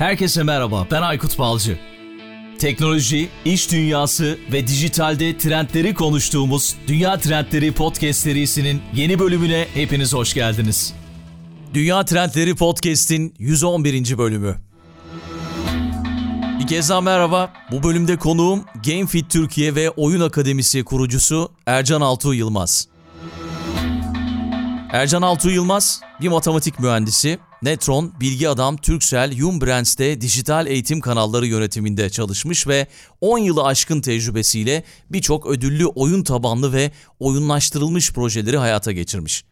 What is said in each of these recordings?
Herkese merhaba, ben Aykut Balcı. Teknoloji, iş dünyası ve dijitalde trendleri konuştuğumuz Dünya Trendleri Podcast serisinin yeni bölümüne hepiniz hoş geldiniz. Dünya Trendleri Podcast'in 111. bölümü. Bir kez daha merhaba. Bu bölümde konuğum GameFit Türkiye ve Oyun Akademisi kurucusu Ercan Altuğ Yılmaz. Ercan Altuğ Yılmaz bir matematik mühendisi. Netron, Bilgi Adam, Turkcell, Yum Brands'te dijital eğitim kanalları yönetiminde çalışmış ve 10 yılı aşkın tecrübesiyle birçok ödüllü oyun tabanlı ve oyunlaştırılmış projeleri hayata geçirmiş.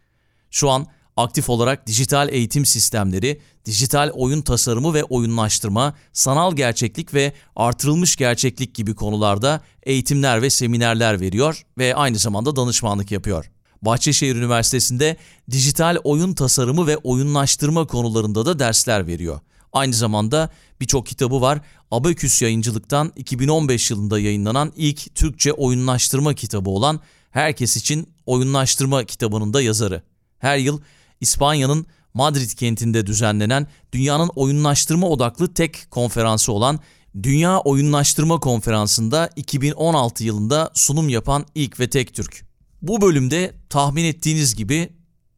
Şu an aktif olarak dijital eğitim sistemleri, dijital oyun tasarımı ve oyunlaştırma, sanal gerçeklik ve artırılmış gerçeklik gibi konularda eğitimler ve seminerler veriyor ve aynı zamanda danışmanlık yapıyor. Bahçeşehir Üniversitesi'nde dijital oyun tasarımı ve oyunlaştırma konularında da dersler veriyor. Aynı zamanda birçok kitabı var. Abaküs Yayıncılık'tan 2015 yılında yayınlanan ilk Türkçe oyunlaştırma kitabı olan Herkes için Oyunlaştırma kitabının da yazarı. Her yıl İspanya'nın Madrid kentinde düzenlenen dünyanın oyunlaştırma odaklı tek konferansı olan Dünya Oyunlaştırma Konferansı'nda 2016 yılında sunum yapan ilk ve tek Türk. Bu bölümde tahmin ettiğiniz gibi,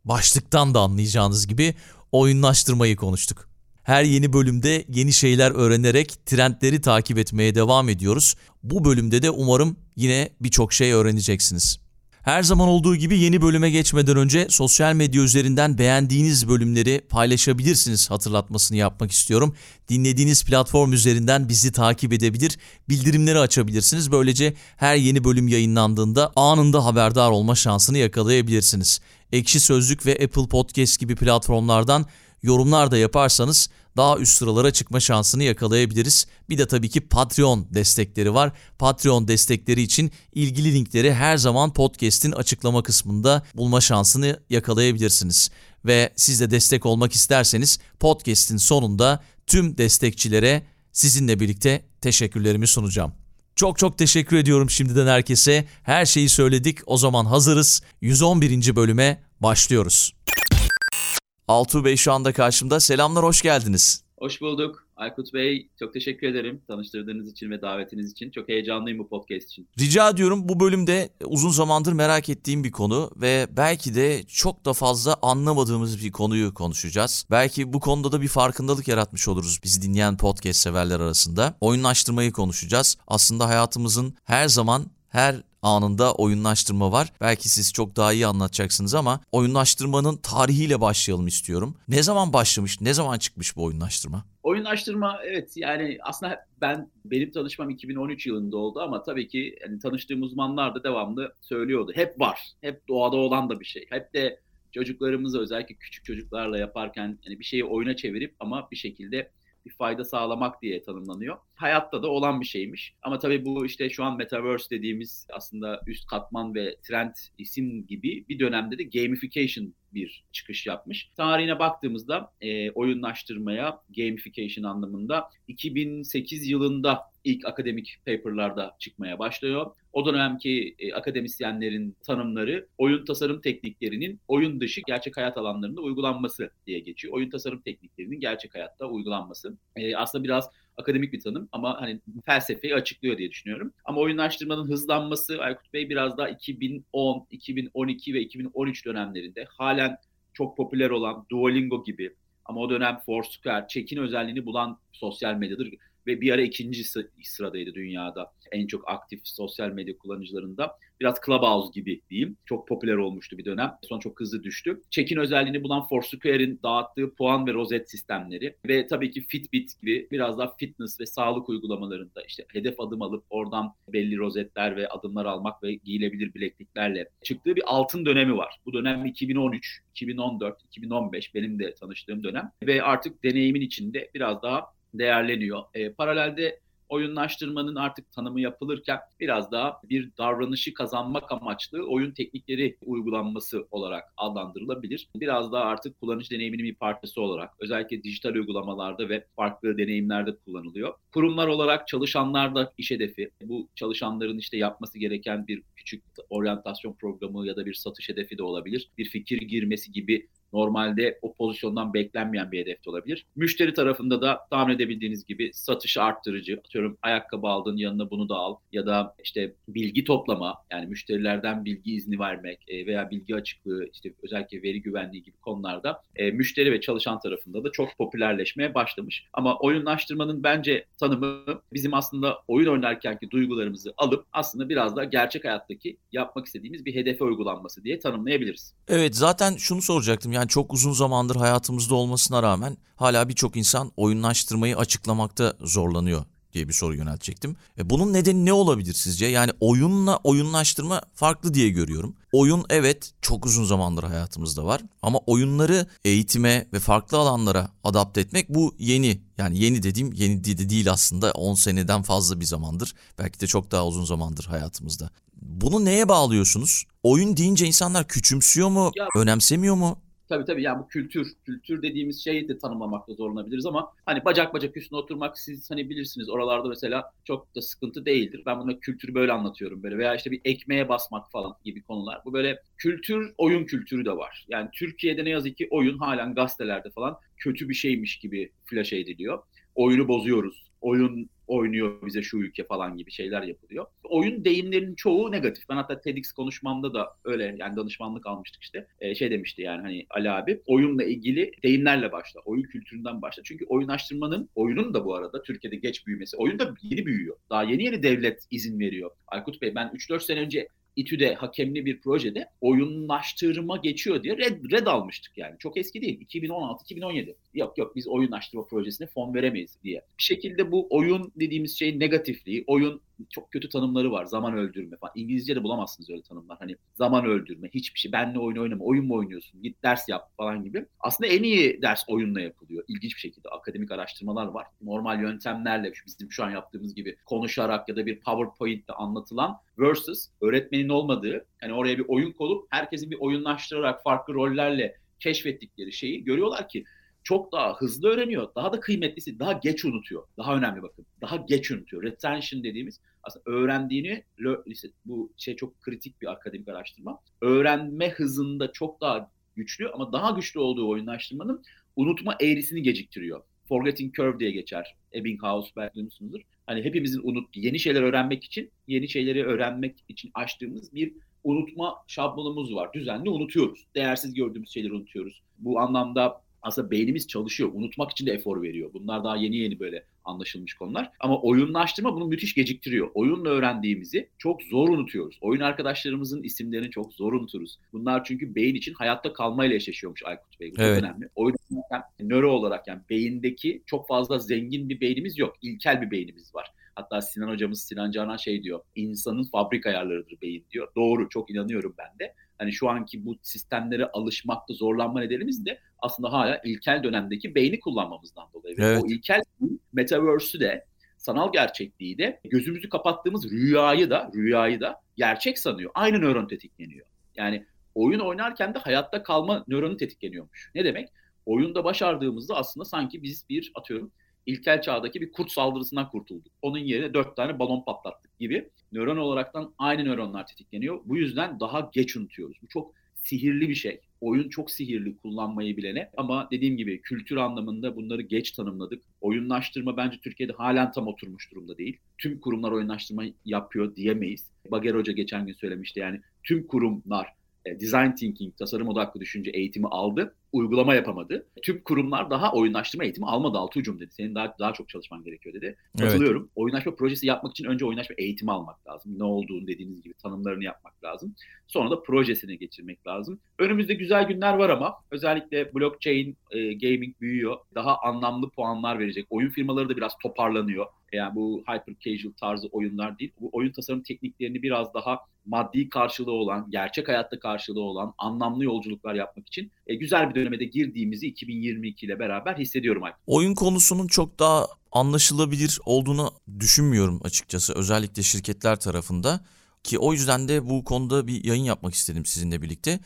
başlıktan da anlayacağınız gibi oyunlaştırmayı konuştuk. Her yeni bölümde yeni şeyler öğrenerek trendleri takip etmeye devam ediyoruz. Bu bölümde de umarım yine birçok şey öğreneceksiniz. Her zaman olduğu gibi yeni bölüme geçmeden önce sosyal medya üzerinden beğendiğiniz bölümleri paylaşabilirsiniz hatırlatmasını yapmak istiyorum. Dinlediğiniz platform üzerinden bizi takip edebilir, bildirimleri açabilirsiniz. Böylece her yeni bölüm yayınlandığında anında haberdar olma şansını yakalayabilirsiniz. Ekşi Sözlük ve Apple Podcast gibi platformlardan yorumlar da yaparsanız daha üst sıralara çıkma şansını yakalayabiliriz. Bir de tabii ki Patreon destekleri var. Patreon destekleri için ilgili linkleri her zaman podcast'in açıklama kısmında bulma şansını yakalayabilirsiniz. Ve siz de destek olmak isterseniz podcast'in sonunda tüm destekçilere sizinle birlikte teşekkürlerimi sunacağım. Çok çok teşekkür ediyorum şimdiden herkese. Her şeyi söyledik. O zaman hazırız. 111. bölüme başlıyoruz. Altuğ Bey şu anda karşımda. Selamlar, hoş geldiniz. Hoş bulduk. Aykut Bey çok teşekkür ederim tanıştırdığınız için ve davetiniz için. Çok heyecanlıyım bu podcast için. Rica ediyorum. Bu bölümde uzun zamandır merak ettiğim bir konu ve belki de çok da fazla anlamadığımız bir konuyu konuşacağız. Belki bu konuda da bir farkındalık yaratmış oluruz bizi dinleyen podcast severler arasında. Oyunlaştırmayı konuşacağız. Aslında hayatımızın her zaman her anında oyunlaştırma var. Belki siz çok daha iyi anlatacaksınız ama oyunlaştırmanın tarihiyle başlayalım istiyorum. Ne zaman başlamış, ne zaman çıkmış bu oyunlaştırma? Oyunlaştırma evet yani aslında ben benim tanışmam 2013 yılında oldu ama tabii ki yani tanıştığım uzmanlar da devamlı söylüyordu. Hep var. Hep doğada olan da bir şey. Hep de çocuklarımızla özellikle küçük çocuklarla yaparken yani bir şeyi oyuna çevirip ama bir şekilde bir fayda sağlamak diye tanımlanıyor. Hayatta da olan bir şeymiş. Ama tabii bu işte şu an Metaverse dediğimiz aslında üst katman ve trend isim gibi bir dönemde de gamification bir çıkış yapmış. Tarihine baktığımızda e, oyunlaştırmaya gamification anlamında 2008 yılında ilk akademik paperlarda çıkmaya başlıyor. O dönemki e, akademisyenlerin tanımları oyun tasarım tekniklerinin oyun dışı gerçek hayat alanlarında uygulanması diye geçiyor. Oyun tasarım tekniklerinin gerçek hayatta uygulanması. E, aslında biraz akademik bir tanım ama hani felsefeyi açıklıyor diye düşünüyorum. Ama oyunlaştırmanın hızlanması Aykut Bey biraz daha 2010, 2012 ve 2013 dönemlerinde halen çok popüler olan Duolingo gibi ama o dönem Foursquare, çekin özelliğini bulan sosyal medyadır ve bir ara ikinci sıradaydı dünyada en çok aktif sosyal medya kullanıcılarında. Biraz Clubhouse gibi diyeyim. Çok popüler olmuştu bir dönem. Sonra çok hızlı düştü. Check-in özelliğini bulan Foursquare'in dağıttığı puan ve rozet sistemleri ve tabii ki Fitbit gibi biraz daha fitness ve sağlık uygulamalarında işte hedef adım alıp oradan belli rozetler ve adımlar almak ve giyilebilir bilekliklerle çıktığı bir altın dönemi var. Bu dönem 2013, 2014, 2015 benim de tanıştığım dönem ve artık deneyimin içinde biraz daha değerleniyor. E, paralelde oyunlaştırmanın artık tanımı yapılırken biraz daha bir davranışı kazanmak amaçlı oyun teknikleri uygulanması olarak adlandırılabilir. Biraz daha artık kullanıcı deneyiminin bir parçası olarak özellikle dijital uygulamalarda ve farklı deneyimlerde kullanılıyor. Kurumlar olarak çalışanlar da iş hedefi. Bu çalışanların işte yapması gereken bir küçük oryantasyon programı ya da bir satış hedefi de olabilir. Bir fikir girmesi gibi Normalde o pozisyondan beklenmeyen bir hedef de olabilir. Müşteri tarafında da tahmin edebildiğiniz gibi satış arttırıcı, atıyorum ayakkabı aldın yanına bunu da al ya da işte bilgi toplama yani müşterilerden bilgi izni vermek e, veya bilgi açıklığı işte özellikle veri güvenliği gibi konularda e, müşteri ve çalışan tarafında da çok popülerleşmeye başlamış. Ama oyunlaştırmanın bence tanımı bizim aslında oyun oynarkenki duygularımızı alıp aslında biraz da gerçek hayattaki yapmak istediğimiz bir hedefe uygulanması diye tanımlayabiliriz. Evet zaten şunu soracaktım yani çok uzun zamandır hayatımızda olmasına rağmen hala birçok insan oyunlaştırmayı açıklamakta zorlanıyor diye bir soru yöneltecektim. E bunun nedeni ne olabilir sizce? Yani oyunla oyunlaştırma farklı diye görüyorum. Oyun evet çok uzun zamandır hayatımızda var ama oyunları eğitime ve farklı alanlara adapte etmek bu yeni. Yani yeni dediğim yeni de değil aslında 10 seneden fazla bir zamandır. Belki de çok daha uzun zamandır hayatımızda. Bunu neye bağlıyorsunuz? Oyun deyince insanlar küçümsüyor mu, ya, önemsemiyor mu? Tabii tabii yani bu kültür, kültür dediğimiz şeyi de tanımlamakta zorlanabiliriz ama hani bacak bacak üstüne oturmak siz hani bilirsiniz oralarda mesela çok da sıkıntı değildir. Ben buna kültürü böyle anlatıyorum böyle veya işte bir ekmeğe basmak falan gibi konular. Bu böyle kültür, oyun kültürü de var. Yani Türkiye'de ne yazık ki oyun halen gazetelerde falan kötü bir şeymiş gibi flash ediliyor. Oyunu bozuyoruz. Oyun oynuyor bize şu ülke falan gibi şeyler yapılıyor. Oyun deyimlerinin çoğu negatif. Ben hatta TEDx konuşmamda da öyle yani danışmanlık almıştık işte. Ee, şey demişti yani hani Ali abi oyunla ilgili deyimlerle başla. Oyun kültüründen başla. Çünkü oyunlaştırmanın, oyunun da bu arada Türkiye'de geç büyümesi. Oyun da yeni büyüyor. Daha yeni yeni devlet izin veriyor. Aykut Bey ben 3-4 sene önce İTÜ'de hakemli bir projede oyunlaştırma geçiyor diye red, red almıştık yani. Çok eski değil. 2016-2017. Yok yok biz oyunlaştırma projesine fon veremeyiz diye. Bir şekilde bu oyun dediğimiz şeyin negatifliği, oyun çok kötü tanımları var. Zaman öldürme falan. İngilizce'de bulamazsınız öyle tanımlar. Hani zaman öldürme, hiçbir şey. Benle oyun oynama, oyun mu oynuyorsun? Git ders yap falan gibi. Aslında en iyi ders oyunla yapılıyor. İlginç bir şekilde akademik araştırmalar var. Normal yöntemlerle bizim şu an yaptığımız gibi konuşarak ya da bir PowerPoint'te anlatılan versus öğretmenin olmadığı, hani oraya bir oyun kolup herkesin bir oyunlaştırarak farklı rollerle keşfettikleri şeyi görüyorlar ki çok daha hızlı öğreniyor. Daha da kıymetlisi daha geç unutuyor. Daha önemli bakın. Daha geç unutuyor. Retention dediğimiz aslında öğrendiğini bu şey çok kritik bir akademik araştırma. Öğrenme hızında çok daha güçlü ama daha güçlü olduğu oyunlaştırmanın unutma eğrisini geciktiriyor. Forgetting curve diye geçer. Ebbinghaus belki duymuşsunuzdur. Hani hepimizin unut yeni şeyler öğrenmek için, yeni şeyleri öğrenmek için açtığımız bir unutma şablonumuz var. Düzenli unutuyoruz. Değersiz gördüğümüz şeyleri unutuyoruz. Bu anlamda aslında beynimiz çalışıyor. Unutmak için de efor veriyor. Bunlar daha yeni yeni böyle anlaşılmış konular. Ama oyunlaştırma bunu müthiş geciktiriyor. Oyunla öğrendiğimizi çok zor unutuyoruz. Oyun arkadaşlarımızın isimlerini çok zor unuturuz. Bunlar çünkü beyin için hayatta kalmayla eşleşiyormuş Aykut Bey. Bu çok evet. önemli. Oyun nöro olarak yani beyindeki çok fazla zengin bir beynimiz yok. İlkel bir beynimiz var. Hatta Sinan hocamız Sinan Canan şey diyor. İnsanın fabrik ayarlarıdır beyin diyor. Doğru çok inanıyorum ben de. Hani şu anki bu sistemlere alışmakta zorlanma nedenimiz de aslında hala ilkel dönemdeki beyni kullanmamızdan dolayı. Evet. O ilkel metaverse'ü de sanal gerçekliği de gözümüzü kapattığımız rüyayı da rüyayı da gerçek sanıyor. Aynı nöron tetikleniyor. Yani oyun oynarken de hayatta kalma nöronu tetikleniyormuş. Ne demek? Oyunda başardığımızda aslında sanki biz bir atıyorum ilkel çağdaki bir kurt saldırısından kurtulduk. Onun yerine dört tane balon patlattık gibi. Nöron olaraktan aynı nöronlar tetikleniyor. Bu yüzden daha geç unutuyoruz. Bu çok sihirli bir şey. Oyun çok sihirli kullanmayı bilene ama dediğim gibi kültür anlamında bunları geç tanımladık. Oyunlaştırma bence Türkiye'de halen tam oturmuş durumda değil. Tüm kurumlar oyunlaştırma yapıyor diyemeyiz. Bager Hoca geçen gün söylemişti yani tüm kurumlar e, design thinking, tasarım odaklı düşünce eğitimi aldı, uygulama yapamadı. Tüm kurumlar daha oyunlaştırma eğitimi almadı Altuğ'cum dedi. Senin daha daha çok çalışman gerekiyor dedi. Katılıyorum. Evet. Oyunlaşma projesi yapmak için önce oyunlaşma eğitimi almak lazım. Ne olduğunu dediğiniz gibi tanımlarını yapmak lazım. Sonra da projesine geçirmek lazım. Önümüzde güzel günler var ama özellikle blockchain, e, gaming büyüyor. Daha anlamlı puanlar verecek. Oyun firmaları da biraz toparlanıyor. Yani bu hyper casual tarzı oyunlar değil. Bu oyun tasarım tekniklerini biraz daha maddi karşılığı olan, gerçek hayatta karşılığı olan anlamlı yolculuklar yapmak için e, güzel bir döneme de girdiğimizi 2022 ile beraber hissediyorum. Oyun konusunun çok daha anlaşılabilir olduğunu düşünmüyorum açıkçası özellikle şirketler tarafında ki o yüzden de bu konuda bir yayın yapmak istedim sizinle birlikte.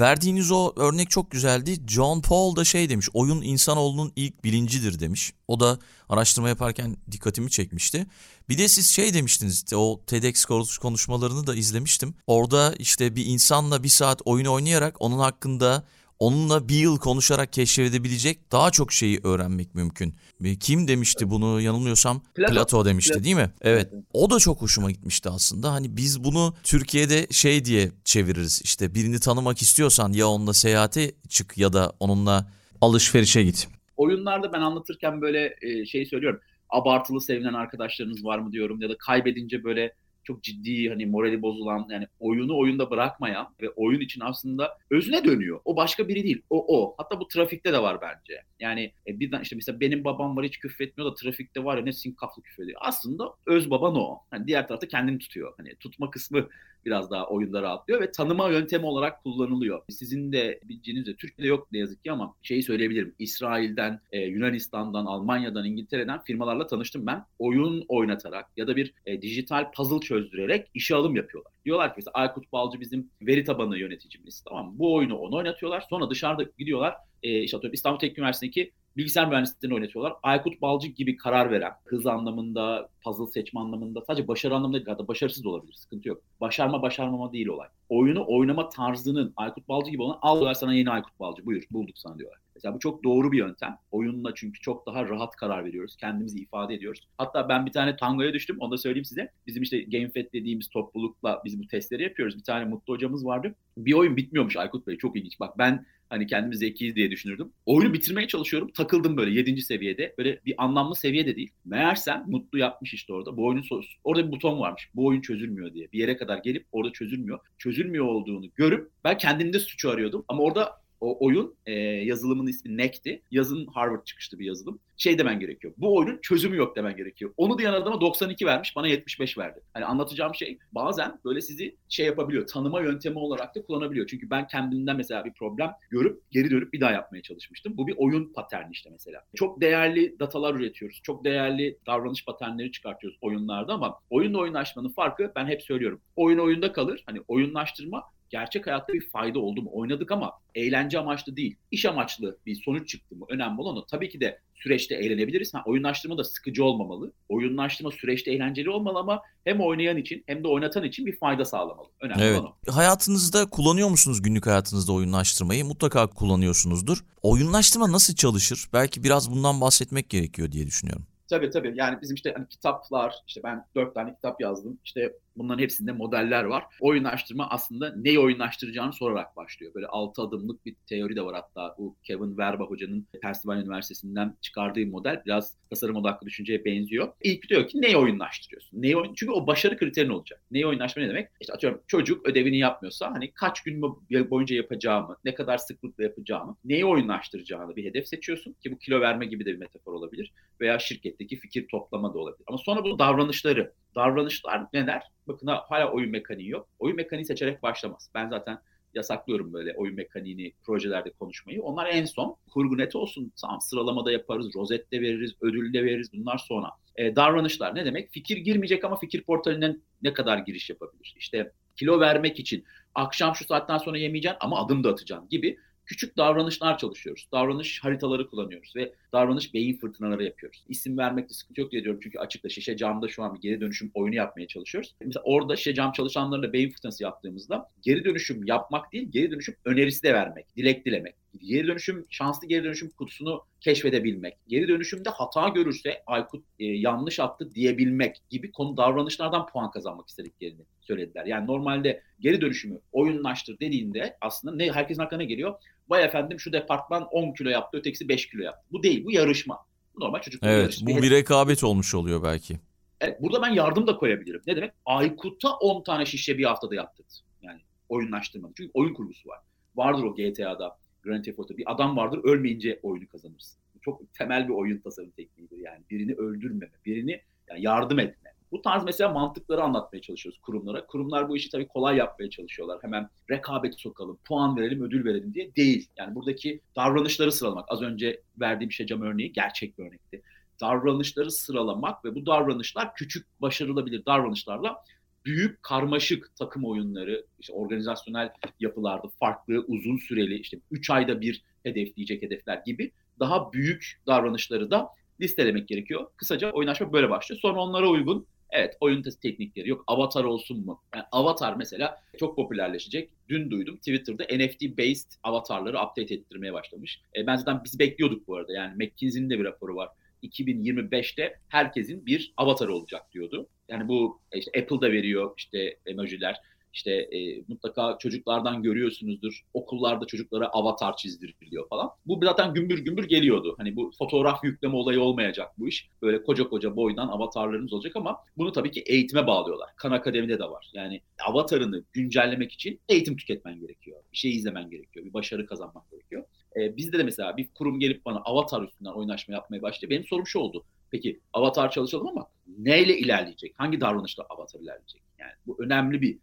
Verdiğiniz o örnek çok güzeldi. John Paul da şey demiş, oyun insanoğlunun ilk bilincidir demiş. O da araştırma yaparken dikkatimi çekmişti. Bir de siz şey demiştiniz, o TEDx konuşmalarını da izlemiştim. Orada işte bir insanla bir saat oyun oynayarak onun hakkında onunla bir yıl konuşarak keşfedebilecek daha çok şeyi öğrenmek mümkün. Kim demişti bunu yanılmıyorsam? Plato, Plato demişti Plato. değil mi? Evet. O da çok hoşuma gitmişti aslında. Hani biz bunu Türkiye'de şey diye çeviririz. İşte birini tanımak istiyorsan ya onunla seyahate çık ya da onunla alışverişe git. Oyunlarda ben anlatırken böyle şey söylüyorum. Abartılı sevilen arkadaşlarınız var mı diyorum ya da kaybedince böyle çok ciddi hani morali bozulan yani oyunu oyunda bırakmayan ve oyun için aslında özüne dönüyor. O başka biri değil. O o. Hatta bu trafikte de var bence. Yani e, birden işte mesela benim babam var hiç küfretmiyor da trafikte var ya ne sinkaflı küfrediyor. Aslında öz baban o. Hani diğer tarafta kendini tutuyor. Hani tutma kısmı biraz daha oyunda rahatlıyor ve tanıma yöntemi olarak kullanılıyor. Sizin de bildiğiniz de Türkiye'de yok ne yazık ki ama şeyi söyleyebilirim. İsrail'den, e, Yunanistan'dan, Almanya'dan, İngiltere'den firmalarla tanıştım ben. Oyun oynatarak ya da bir e, dijital puzzle çözdürerek işe alım yapıyorlar. Diyorlar ki mesela Aykut Balcı bizim veri tabanı yöneticimiz. Tamam Bu oyunu onu oynatıyorlar. Sonra dışarıda gidiyorlar. E, işte İstanbul Teknik Üniversitesi'ndeki bilgisayar mühendisliğini oynatıyorlar. Aykut Balcık gibi karar veren, hız anlamında, puzzle seçme anlamında, sadece başarı anlamında değil, hatta başarısız olabilir, sıkıntı yok. Başarma başarmama değil olay. Oyunu oynama tarzının Aykut Balcı gibi olan al sana yeni Aykut Balcı, buyur bulduk sana diyorlar. Mesela bu çok doğru bir yöntem. Oyunla çünkü çok daha rahat karar veriyoruz. Kendimizi ifade ediyoruz. Hatta ben bir tane tangoya düştüm. Onu da söyleyeyim size. Bizim işte GameFed dediğimiz toplulukla biz bu testleri yapıyoruz. Bir tane mutlu hocamız vardı. Bir oyun bitmiyormuş Aykut Bey. Çok ilginç. Bak ben hani kendimi zekiyiz diye düşünürdüm. Oyunu bitirmeye çalışıyorum. Takıldım böyle 7. seviyede. Böyle bir anlamlı seviyede değil. Meğersem mutlu yapmış işte orada. Bu oyunun sorusu. Orada bir buton varmış. Bu oyun çözülmüyor diye. Bir yere kadar gelip orada çözülmüyor. Çözülmüyor olduğunu görüp ben kendimde suçu arıyordum. Ama orada o oyun e, yazılımın ismi NEC'ti. Yazın Harvard çıkıştı bir yazılım. Şey demen gerekiyor. Bu oyunun çözümü yok demen gerekiyor. Onu diyen adama 92 vermiş, bana 75 verdi. Hani anlatacağım şey bazen böyle sizi şey yapabiliyor. Tanıma yöntemi olarak da kullanabiliyor. Çünkü ben kendimden mesela bir problem görüp geri dönüp bir daha yapmaya çalışmıştım. Bu bir oyun paterni işte mesela. Çok değerli datalar üretiyoruz. Çok değerli davranış paternleri çıkartıyoruz oyunlarda ama oyunla oyunlaşmanın farkı ben hep söylüyorum. Oyun oyunda kalır. Hani oyunlaştırma gerçek hayatta bir fayda oldu mu? Oynadık ama eğlence amaçlı değil, iş amaçlı bir sonuç çıktı mı? Önemli olan o. Tabii ki de süreçte eğlenebiliriz. Ha, oyunlaştırma da sıkıcı olmamalı. Oyunlaştırma süreçte eğlenceli olmalı ama hem oynayan için hem de oynatan için bir fayda sağlamalı. Önemli evet. olan o. Hayatınızda kullanıyor musunuz günlük hayatınızda oyunlaştırmayı? Mutlaka kullanıyorsunuzdur. Oyunlaştırma nasıl çalışır? Belki biraz bundan bahsetmek gerekiyor diye düşünüyorum. Tabii tabii. Yani bizim işte hani kitaplar, işte ben dört tane kitap yazdım. İşte Bunların hepsinde modeller var. Oyunlaştırma aslında neyi oyunlaştıracağını sorarak başlıyor. Böyle altı adımlık bir teori de var hatta. Bu Kevin Verba hocanın Pennsylvania Üniversitesi'nden çıkardığı model biraz tasarım odaklı düşünceye benziyor. İlk diyor ki neyi oyunlaştırıyorsun? Neyi oyun... Çünkü o başarı kriterin olacak. Neyi oyunlaştırma ne demek? İşte atıyorum çocuk ödevini yapmıyorsa hani kaç gün boyunca yapacağımı, ne kadar sıklıkla yapacağımı, neyi oyunlaştıracağını bir hedef seçiyorsun ki bu kilo verme gibi de bir metafor olabilir veya şirketteki fikir toplama da olabilir. Ama sonra bu davranışları davranışlar neler? Bakın hala oyun mekaniği yok. Oyun mekaniği seçerek başlamaz. Ben zaten yasaklıyorum böyle oyun mekaniğini projelerde konuşmayı. Onlar en son kurgu net olsun. Tamam sıralamada yaparız, rozette veririz, ödül de veririz. Bunlar sonra. E, davranışlar ne demek? Fikir girmeyecek ama fikir portalinden ne kadar giriş yapabilir? İşte kilo vermek için akşam şu saatten sonra yemeyeceksin ama adım da atacaksın gibi küçük davranışlar çalışıyoruz. Davranış haritaları kullanıyoruz ve davranış beyin fırtınaları yapıyoruz. İsim vermekte sıkıntı yok diye diyorum çünkü açıkta şişe camda şu an bir geri dönüşüm oyunu yapmaya çalışıyoruz. Mesela orada şişe cam çalışanlarla beyin fırtınası yaptığımızda geri dönüşüm yapmak değil, geri dönüşüm önerisi de vermek, dilek dilemek. Geri dönüşüm, şanslı geri dönüşüm kutusunu keşfedebilmek. Geri dönüşümde hata görürse Aykut e, yanlış attı diyebilmek gibi konu davranışlardan puan kazanmak istediklerini söylediler. Yani normalde geri dönüşümü oyunlaştır dediğinde aslında ne herkesin aklına geliyor? Vay efendim şu departman 10 kilo yaptı, ötekisi 5 kilo yaptı. Bu değil, bu yarışma. Bu normal çocuklar Evet, yarışma. bu bir rekabet olmuş oluyor belki. Evet, burada ben yardım da koyabilirim. Ne demek? Aykut'a 10 tane şişe bir haftada yaptırdı. Yani oyunlaştırmadı. Çünkü oyun kurgusu var. Vardır o GTA'da, Grand Theft Auto. Bir adam vardır ölmeyince oyunu kazanırsın. Çok temel bir oyun tasarım tekniğidir yani. Birini öldürmeme, birini yani yardım etme. Bu tarz mesela mantıkları anlatmaya çalışıyoruz kurumlara. Kurumlar bu işi tabii kolay yapmaya çalışıyorlar. Hemen rekabet sokalım, puan verelim, ödül verelim diye değil. Yani buradaki davranışları sıralamak. Az önce verdiğim Şecam örneği gerçek bir örnekti. Davranışları sıralamak ve bu davranışlar küçük başarılabilir davranışlarla büyük karmaşık takım oyunları, işte organizasyonel yapılarda farklı, uzun süreli, işte 3 ayda bir hedefleyecek hedefler gibi daha büyük davranışları da listelemek gerekiyor. Kısaca oynaşma böyle başlıyor. Sonra onlara uygun Evet oyun teknikleri yok. Avatar olsun mu? Yani avatar mesela çok popülerleşecek. Dün duydum Twitter'da NFT based avatarları update ettirmeye başlamış. E, ben zaten biz bekliyorduk bu arada. Yani McKinsey'nin de bir raporu var. 2025'te herkesin bir avatarı olacak diyordu. Yani bu işte Apple'da veriyor işte emojiler işte e, mutlaka çocuklardan görüyorsunuzdur. Okullarda çocuklara avatar çizdiriliyor falan. Bu zaten gümbür gümbür geliyordu. Hani bu fotoğraf yükleme olayı olmayacak bu iş. Böyle koca koca boydan avatarlarınız olacak ama bunu tabii ki eğitime bağlıyorlar. Kan Akademi'de de var. Yani avatarını güncellemek için eğitim tüketmen gerekiyor. Bir şey izlemen gerekiyor. Bir başarı kazanmak gerekiyor. Ee, bizde de mesela bir kurum gelip bana avatar üstünden oynaşma yapmaya başladı. Benim sorum şu oldu. Peki avatar çalışalım ama neyle ilerleyecek? Hangi davranışla avatar ilerleyecek? Yani bu önemli bir.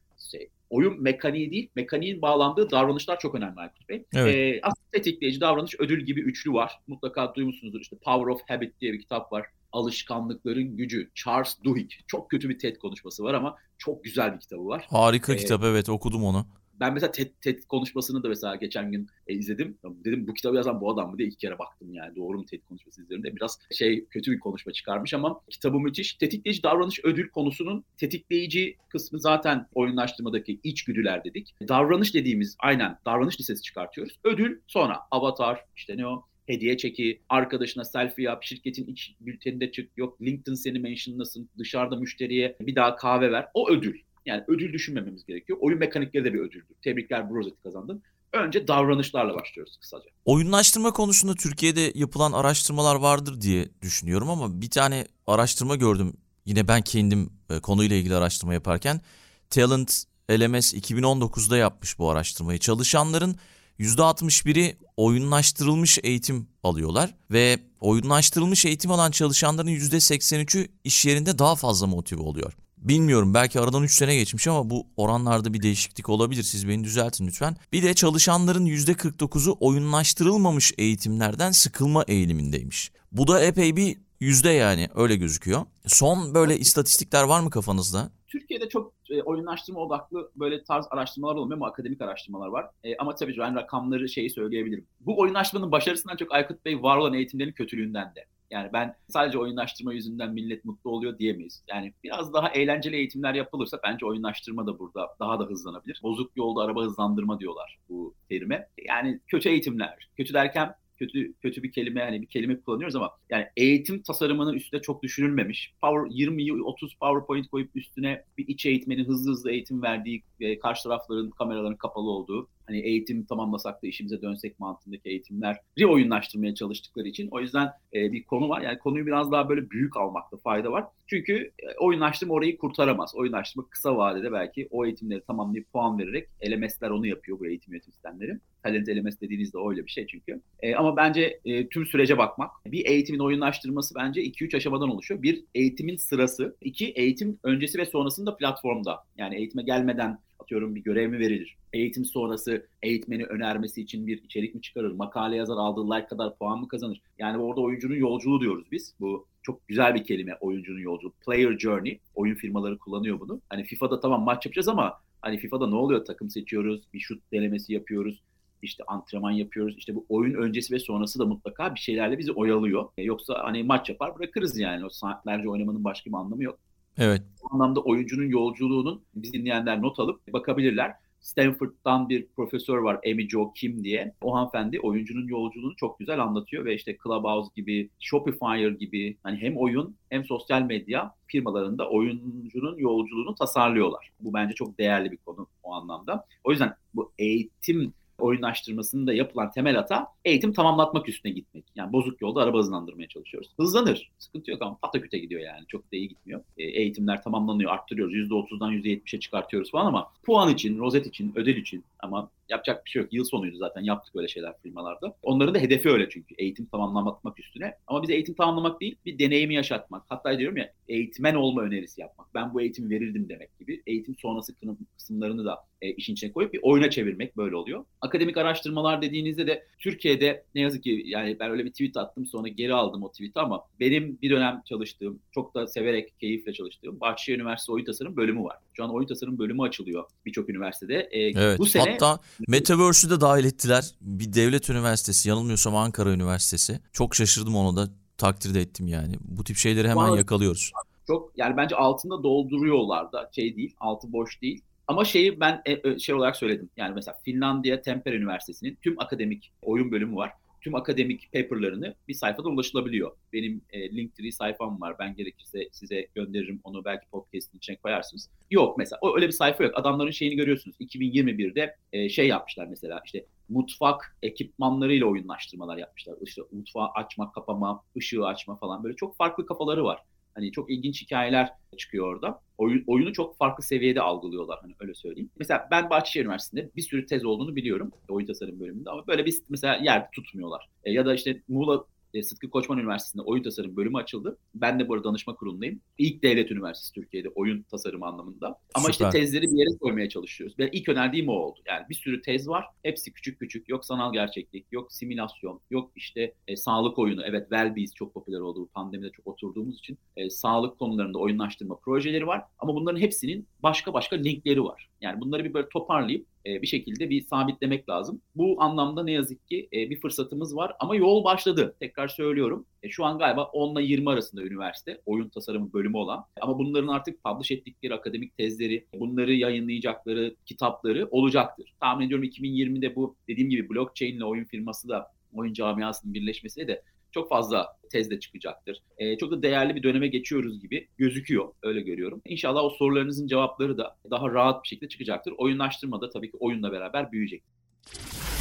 Oyun mekaniği değil, mekaniğin bağlandığı davranışlar çok önemli Aykut Bey. Evet. Ee, aslında tetikleyici davranış ödül gibi üçlü var. Mutlaka duymuşsunuzdur işte Power of Habit diye bir kitap var. Alışkanlıkların gücü. Charles Duhigg. Çok kötü bir TED konuşması var ama çok güzel bir kitabı var. Harika ee, kitap evet okudum onu. Ben mesela TED, TED konuşmasını da mesela geçen gün e, izledim. Dedim bu kitabı yazan bu adam mı diye iki kere baktım yani. Doğru mu TED konuşması izlerinde. Biraz şey kötü bir konuşma çıkarmış ama kitabı müthiş. Tetikleyici davranış ödül konusunun tetikleyici kısmı zaten oyunlaştırmadaki içgüdüler dedik. Davranış dediğimiz aynen davranış listesi çıkartıyoruz. Ödül sonra avatar işte ne o hediye çeki, arkadaşına selfie yap, şirketin iç bülteninde çık, yok LinkedIn seni mentionlasın, dışarıda müşteriye bir daha kahve ver. O ödül. Yani ödül düşünmememiz gerekiyor. Oyun mekanikleri de bir ödüldür. Tebrikler bu rozeti kazandın. Önce davranışlarla başlıyoruz kısaca. Oyunlaştırma konusunda Türkiye'de yapılan araştırmalar vardır diye düşünüyorum ama bir tane araştırma gördüm. Yine ben kendim e, konuyla ilgili araştırma yaparken Talent LMS 2019'da yapmış bu araştırmayı. Çalışanların %61'i oyunlaştırılmış eğitim alıyorlar ve oyunlaştırılmış eğitim alan çalışanların %83'ü iş yerinde daha fazla motive oluyor. Bilmiyorum belki aradan 3 sene geçmiş ama bu oranlarda bir değişiklik olabilir. Siz beni düzeltin lütfen. Bir de çalışanların %49'u oyunlaştırılmamış eğitimlerden sıkılma eğilimindeymiş. Bu da epey bir yüzde yani öyle gözüküyor. Son böyle istatistikler var mı kafanızda? Türkiye'de çok e, oyunlaştırma odaklı böyle tarz araştırmalar olmuyor ama akademik araştırmalar var. E, ama tabii ben rakamları şeyi söyleyebilirim. Bu oyunlaştırmanın başarısından çok Aykut Bey var olan eğitimlerin kötülüğünden de. Yani ben sadece oyunlaştırma yüzünden millet mutlu oluyor diyemeyiz. Yani biraz daha eğlenceli eğitimler yapılırsa bence oyunlaştırma da burada daha da hızlanabilir. Bozuk yolda araba hızlandırma diyorlar bu terime. Yani kötü eğitimler, kötü derken kötü kötü bir kelime hani bir kelime kullanıyoruz ama yani eğitim tasarımının üstüne çok düşünülmemiş. Power 20 30 PowerPoint koyup üstüne bir iç eğitmenin hızlı hızlı eğitim verdiği ve karşı tarafların kameraların kapalı olduğu hani eğitim tamamlasak da işimize dönsek mantığındaki eğitimleri oyunlaştırmaya çalıştıkları için. O yüzden e, bir konu var. Yani konuyu biraz daha böyle büyük almakta fayda var. Çünkü e, oyunlaştırma orayı kurtaramaz. Oyunlaştırma kısa vadede belki o eğitimleri tamamlayıp puan vererek LMS'ler onu yapıyor bu eğitim yönetim sistemleri. Talent LMS dediğinizde öyle bir şey çünkü. E, ama bence e, tüm sürece bakmak. Bir eğitimin oyunlaştırması bence 2-3 aşamadan oluşuyor. Bir, eğitimin sırası. iki eğitim öncesi ve sonrasında platformda. Yani eğitime gelmeden atıyorum bir görev mi verilir? Eğitim sonrası eğitmeni önermesi için bir içerik mi çıkarır? Makale yazar aldığı like kadar puan mı kazanır? Yani orada oyuncunun yolculuğu diyoruz biz. Bu çok güzel bir kelime oyuncunun yolculuğu. Player journey. Oyun firmaları kullanıyor bunu. Hani FIFA'da tamam maç yapacağız ama hani FIFA'da ne oluyor? Takım seçiyoruz, bir şut denemesi yapıyoruz işte antrenman yapıyoruz. İşte bu oyun öncesi ve sonrası da mutlaka bir şeylerle bizi oyalıyor. Yoksa hani maç yapar bırakırız yani. O saatlerce oynamanın başka bir anlamı yok. Evet. Bu anlamda oyuncunun yolculuğunun biz dinleyenler not alıp bakabilirler. Stanford'dan bir profesör var Amy Jo Kim diye. O hanımefendi oyuncunun yolculuğunu çok güzel anlatıyor ve işte Clubhouse gibi, Shopify gibi hani hem oyun hem sosyal medya firmalarında oyuncunun yolculuğunu tasarlıyorlar. Bu bence çok değerli bir konu o anlamda. O yüzden bu eğitim oyunlaştırmasında da yapılan temel hata eğitim tamamlatmak üstüne gitmek. Yani bozuk yolda araba hızlandırmaya çalışıyoruz. Hızlanır. Sıkıntı yok ama pataküte gidiyor yani. Çok da iyi gitmiyor. E, eğitimler tamamlanıyor, arttırıyoruz. %30'dan %70'e çıkartıyoruz falan ama puan için, rozet için, ödül için ama yapacak bir şey yok. Yıl sonuydu zaten yaptık öyle şeyler firmalarda. Onların da hedefi öyle çünkü eğitim tamamlamak üstüne. Ama bize eğitim tamamlamak değil bir deneyimi yaşatmak. Hatta diyorum ya eğitmen olma önerisi yapmak. Ben bu eğitimi verirdim demek gibi. Eğitim sonrası kısımlarını da e, işin içine koyup bir oyuna çevirmek böyle oluyor. Akademik araştırmalar dediğinizde de Türkiye'de ne yazık ki yani ben öyle bir tweet attım sonra geri aldım o tweet'i ama benim bir dönem çalıştığım, çok da severek, keyifle çalıştığım Bahçeşehir Üniversitesi Oyun Tasarım bölümü var. Şu an oyun tasarım bölümü açılıyor birçok üniversitede. E, evet, bu sene hatta Metaverse'ü de dahil ettiler. Bir devlet üniversitesi, yanılmıyorsam Ankara Üniversitesi. Çok şaşırdım onu da takdir de ettim yani. Bu tip şeyleri hemen yakalıyoruz Çok yani bence altında dolduruyorlar da şey değil, altı boş değil. Ama şeyi ben e, şey olarak söyledim. Yani mesela Finlandiya Tampere Üniversitesi'nin tüm akademik oyun bölümü var tüm akademik paperlarını bir sayfada ulaşılabiliyor. Benim e, Linktree sayfam var. Ben gerekirse size gönderirim onu belki podcast'in içine koyarsınız. Yok mesela o öyle bir sayfa yok. Adamların şeyini görüyorsunuz. 2021'de e, şey yapmışlar mesela işte mutfak ekipmanlarıyla oyunlaştırmalar yapmışlar. İşte mutfağı açma, kapama, ışığı açma falan böyle çok farklı kafaları var. Hani çok ilginç hikayeler çıkıyor orada. Oyun, oyunu çok farklı seviyede algılıyorlar hani öyle söyleyeyim. Mesela ben Bahçeşehir Üniversitesi'nde bir sürü tez olduğunu biliyorum oyun tasarım bölümünde ama böyle bir mesela yer tutmuyorlar. E, ya da işte Muğla e, Sıtkı Koçman Üniversitesi'nde oyun tasarım bölümü açıldı. Ben de bu arada danışma kurulundayım. İlk devlet üniversitesi Türkiye'de oyun tasarımı anlamında. Ama Süper. işte tezleri bir yere koymaya çalışıyoruz. Ben ilk önerdiğim o oldu. Yani bir sürü tez var. Hepsi küçük küçük. Yok sanal gerçeklik, yok simülasyon, yok işte e, sağlık oyunu. Evet Wellbees çok popüler oldu. Bu pandemide çok oturduğumuz için. E, sağlık konularında oyunlaştırma projeleri var. Ama bunların hepsinin başka başka linkleri var. Yani bunları bir böyle toparlayıp e, bir şekilde bir sabitlemek lazım. Bu anlamda ne yazık ki e, bir fırsatımız var ama yol başladı. Tekrar söylüyorum. E, şu an galiba 10 ile 20 arasında üniversite oyun tasarımı bölümü olan ama bunların artık publish ettikleri akademik tezleri, bunları yayınlayacakları kitapları olacaktır. Tahmin ediyorum 2020'de bu dediğim gibi blockchain ile oyun firması da oyun camiasının birleşmesiyle de çok fazla tezde çıkacaktır. E, çok da değerli bir döneme geçiyoruz gibi gözüküyor. Öyle görüyorum. İnşallah o sorularınızın cevapları da daha rahat bir şekilde çıkacaktır. Oyunlaştırma da tabii ki oyunla beraber büyüyecek.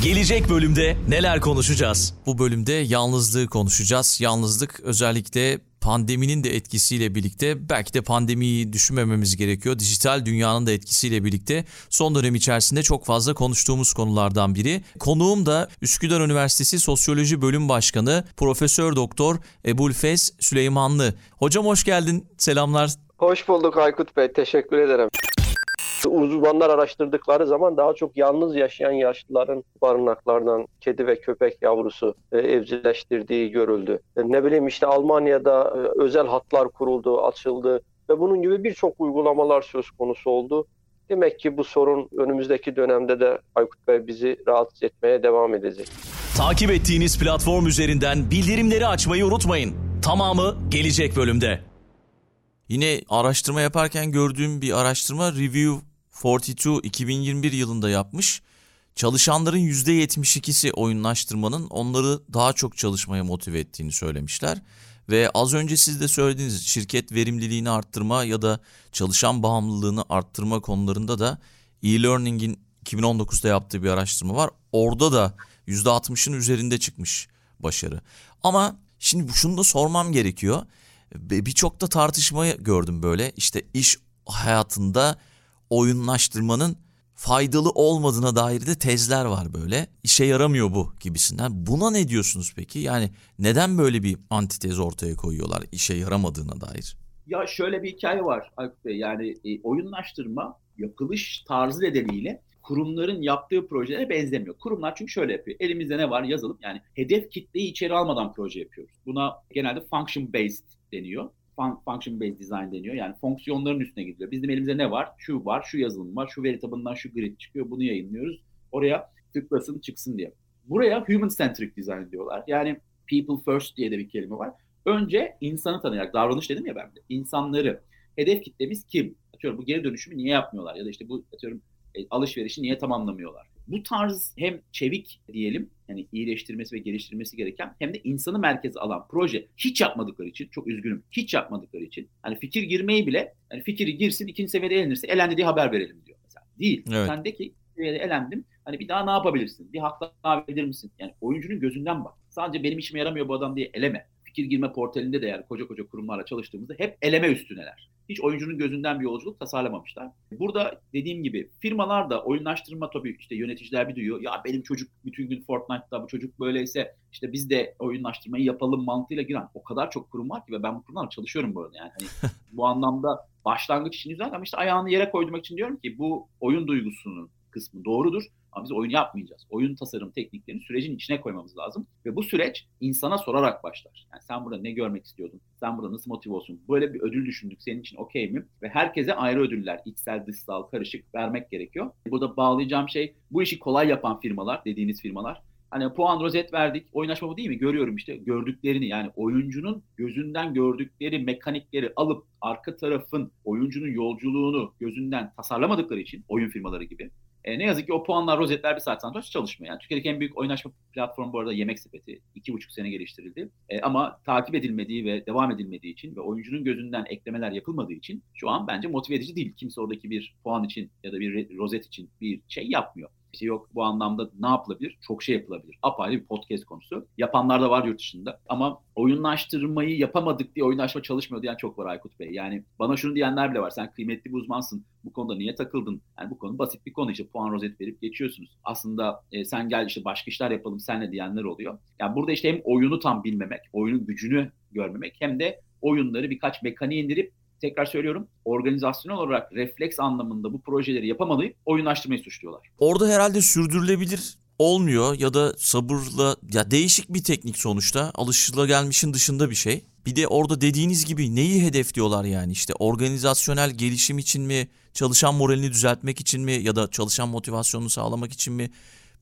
Gelecek bölümde neler konuşacağız? Bu bölümde yalnızlığı konuşacağız. Yalnızlık özellikle pandeminin de etkisiyle birlikte belki de pandemiyi düşünmememiz gerekiyor. Dijital dünyanın da etkisiyle birlikte son dönem içerisinde çok fazla konuştuğumuz konulardan biri. Konuğum da Üsküdar Üniversitesi Sosyoloji Bölüm Başkanı Profesör Doktor Ebulfez Süleymanlı. Hocam hoş geldin. Selamlar. Hoş bulduk Aykut Bey. Teşekkür ederim. Uzmanlar araştırdıkları zaman daha çok yalnız yaşayan yaşlıların barınaklardan kedi ve köpek yavrusu e, evcilleştirdiği görüldü. E, ne bileyim işte Almanya'da e, özel hatlar kuruldu, açıldı ve bunun gibi birçok uygulamalar söz konusu oldu. Demek ki bu sorun önümüzdeki dönemde de Aykut Bey bizi rahatsız etmeye devam edecek. Takip ettiğiniz platform üzerinden bildirimleri açmayı unutmayın. Tamamı gelecek bölümde. Yine araştırma yaparken gördüğüm bir araştırma Review 42 2021 yılında yapmış. Çalışanların %72'si oyunlaştırmanın onları daha çok çalışmaya motive ettiğini söylemişler. Ve az önce siz de söylediğiniz şirket verimliliğini arttırma ya da çalışan bağımlılığını arttırma konularında da e-learning'in 2019'da yaptığı bir araştırma var. Orada da %60'ın üzerinde çıkmış başarı. Ama şimdi şunu da sormam gerekiyor. Birçok da tartışma gördüm böyle. İşte iş hayatında oyunlaştırmanın faydalı olmadığına dair de tezler var böyle. İşe yaramıyor bu gibisinden. Buna ne diyorsunuz peki? Yani neden böyle bir antitez ortaya koyuyorlar işe yaramadığına dair? Ya şöyle bir hikaye var Aykut Bey. Yani e, oyunlaştırma yapılış tarzı nedeniyle kurumların yaptığı projelere benzemiyor. Kurumlar çünkü şöyle yapıyor. Elimizde ne var yazılım yani hedef kitleyi içeri almadan proje yapıyoruz. Buna genelde function based deniyor function based design deniyor. Yani fonksiyonların üstüne gidiyor. Bizim elimizde ne var? Şu var, şu yazılım var, şu veri tabanından şu grid çıkıyor. Bunu yayınlıyoruz. Oraya tıklasın çıksın diye. Buraya human centric design diyorlar. Yani people first diye de bir kelime var. Önce insanı tanıyarak, davranış dedim ya ben de. İnsanları, hedef kitlemiz kim? Atıyorum bu geri dönüşümü niye yapmıyorlar? Ya da işte bu atıyorum e, alışverişi niye tamamlamıyorlar? Bu tarz hem çevik diyelim yani iyileştirmesi ve geliştirmesi gereken hem de insanı merkeze alan proje hiç yapmadıkları için çok üzgünüm hiç yapmadıkları için hani fikir girmeyi bile hani fikri girsin ikinci seviyede elenirse elendi diye haber verelim diyor mesela. Değil. Evet. Sendeki seviyede elendim hani bir daha ne yapabilirsin? Bir hak daha verir misin? Yani oyuncunun gözünden bak. Sadece benim işime yaramıyor bu adam diye eleme. Fikir girme portalinde de yani koca koca kurumlarla çalıştığımızda hep eleme üstüneler hiç oyuncunun gözünden bir yolculuk tasarlamamışlar. Burada dediğim gibi firmalar da oyunlaştırma tabii işte yöneticiler bir duyuyor. Ya benim çocuk bütün gün Fortnite'da bu çocuk böyleyse işte biz de oyunlaştırmayı yapalım mantığıyla giren o kadar çok kurum var ki ve ben bu kurumlarla çalışıyorum bu arada yani. Hani bu anlamda başlangıç için güzel ama işte ayağını yere koymak için diyorum ki bu oyun duygusunun kısmı doğrudur. Ama biz oyun yapmayacağız. Oyun tasarım tekniklerini sürecin içine koymamız lazım. Ve bu süreç insana sorarak başlar. Yani sen burada ne görmek istiyordun? Sen burada nasıl motive olsun? Böyle bir ödül düşündük. Senin için okey mi? Ve herkese ayrı ödüller, içsel, dışsal, karışık vermek gerekiyor. Burada bağlayacağım şey bu işi kolay yapan firmalar, dediğiniz firmalar Hani puan rozet verdik. Oynaşma bu değil mi? Görüyorum işte gördüklerini yani oyuncunun gözünden gördükleri mekanikleri alıp arka tarafın oyuncunun yolculuğunu gözünden tasarlamadıkları için oyun firmaları gibi e, ne yazık ki o puanlar, rozetler bir saatten sonra çalışmıyor. Yani Türkiye'deki en büyük oynaşma platformu bu arada Yemek Sepeti. iki buçuk sene geliştirildi. E, ama takip edilmediği ve devam edilmediği için ve oyuncunun gözünden eklemeler yapılmadığı için şu an bence motive edici değil. Kimse oradaki bir puan için ya da bir rozet için bir şey yapmıyor. İşte yok bu anlamda ne yapılabilir? Çok şey yapılabilir. Apayrı bir podcast konusu. Yapanlar da var yurt dışında. Ama oyunlaştırmayı yapamadık diye oyunlaşma çalışmıyor diyen çok var Aykut Bey. Yani bana şunu diyenler bile var. Sen kıymetli bir uzmansın. Bu konuda niye takıldın? Yani bu konu basit bir konu işte puan rozet verip geçiyorsunuz. Aslında e, sen gel işte başka işler yapalım senle diyenler oluyor. Yani burada işte hem oyunu tam bilmemek, oyunun gücünü görmemek hem de oyunları birkaç mekaniğe indirip tekrar söylüyorum organizasyonel olarak refleks anlamında bu projeleri yapamayıp oyunlaştırmayı suçluyorlar. Orada herhalde sürdürülebilir olmuyor ya da sabırla ya değişik bir teknik sonuçta alışılagelmişin dışında bir şey. Bir de orada dediğiniz gibi neyi hedefliyorlar yani işte organizasyonel gelişim için mi, çalışan moralini düzeltmek için mi ya da çalışan motivasyonunu sağlamak için mi?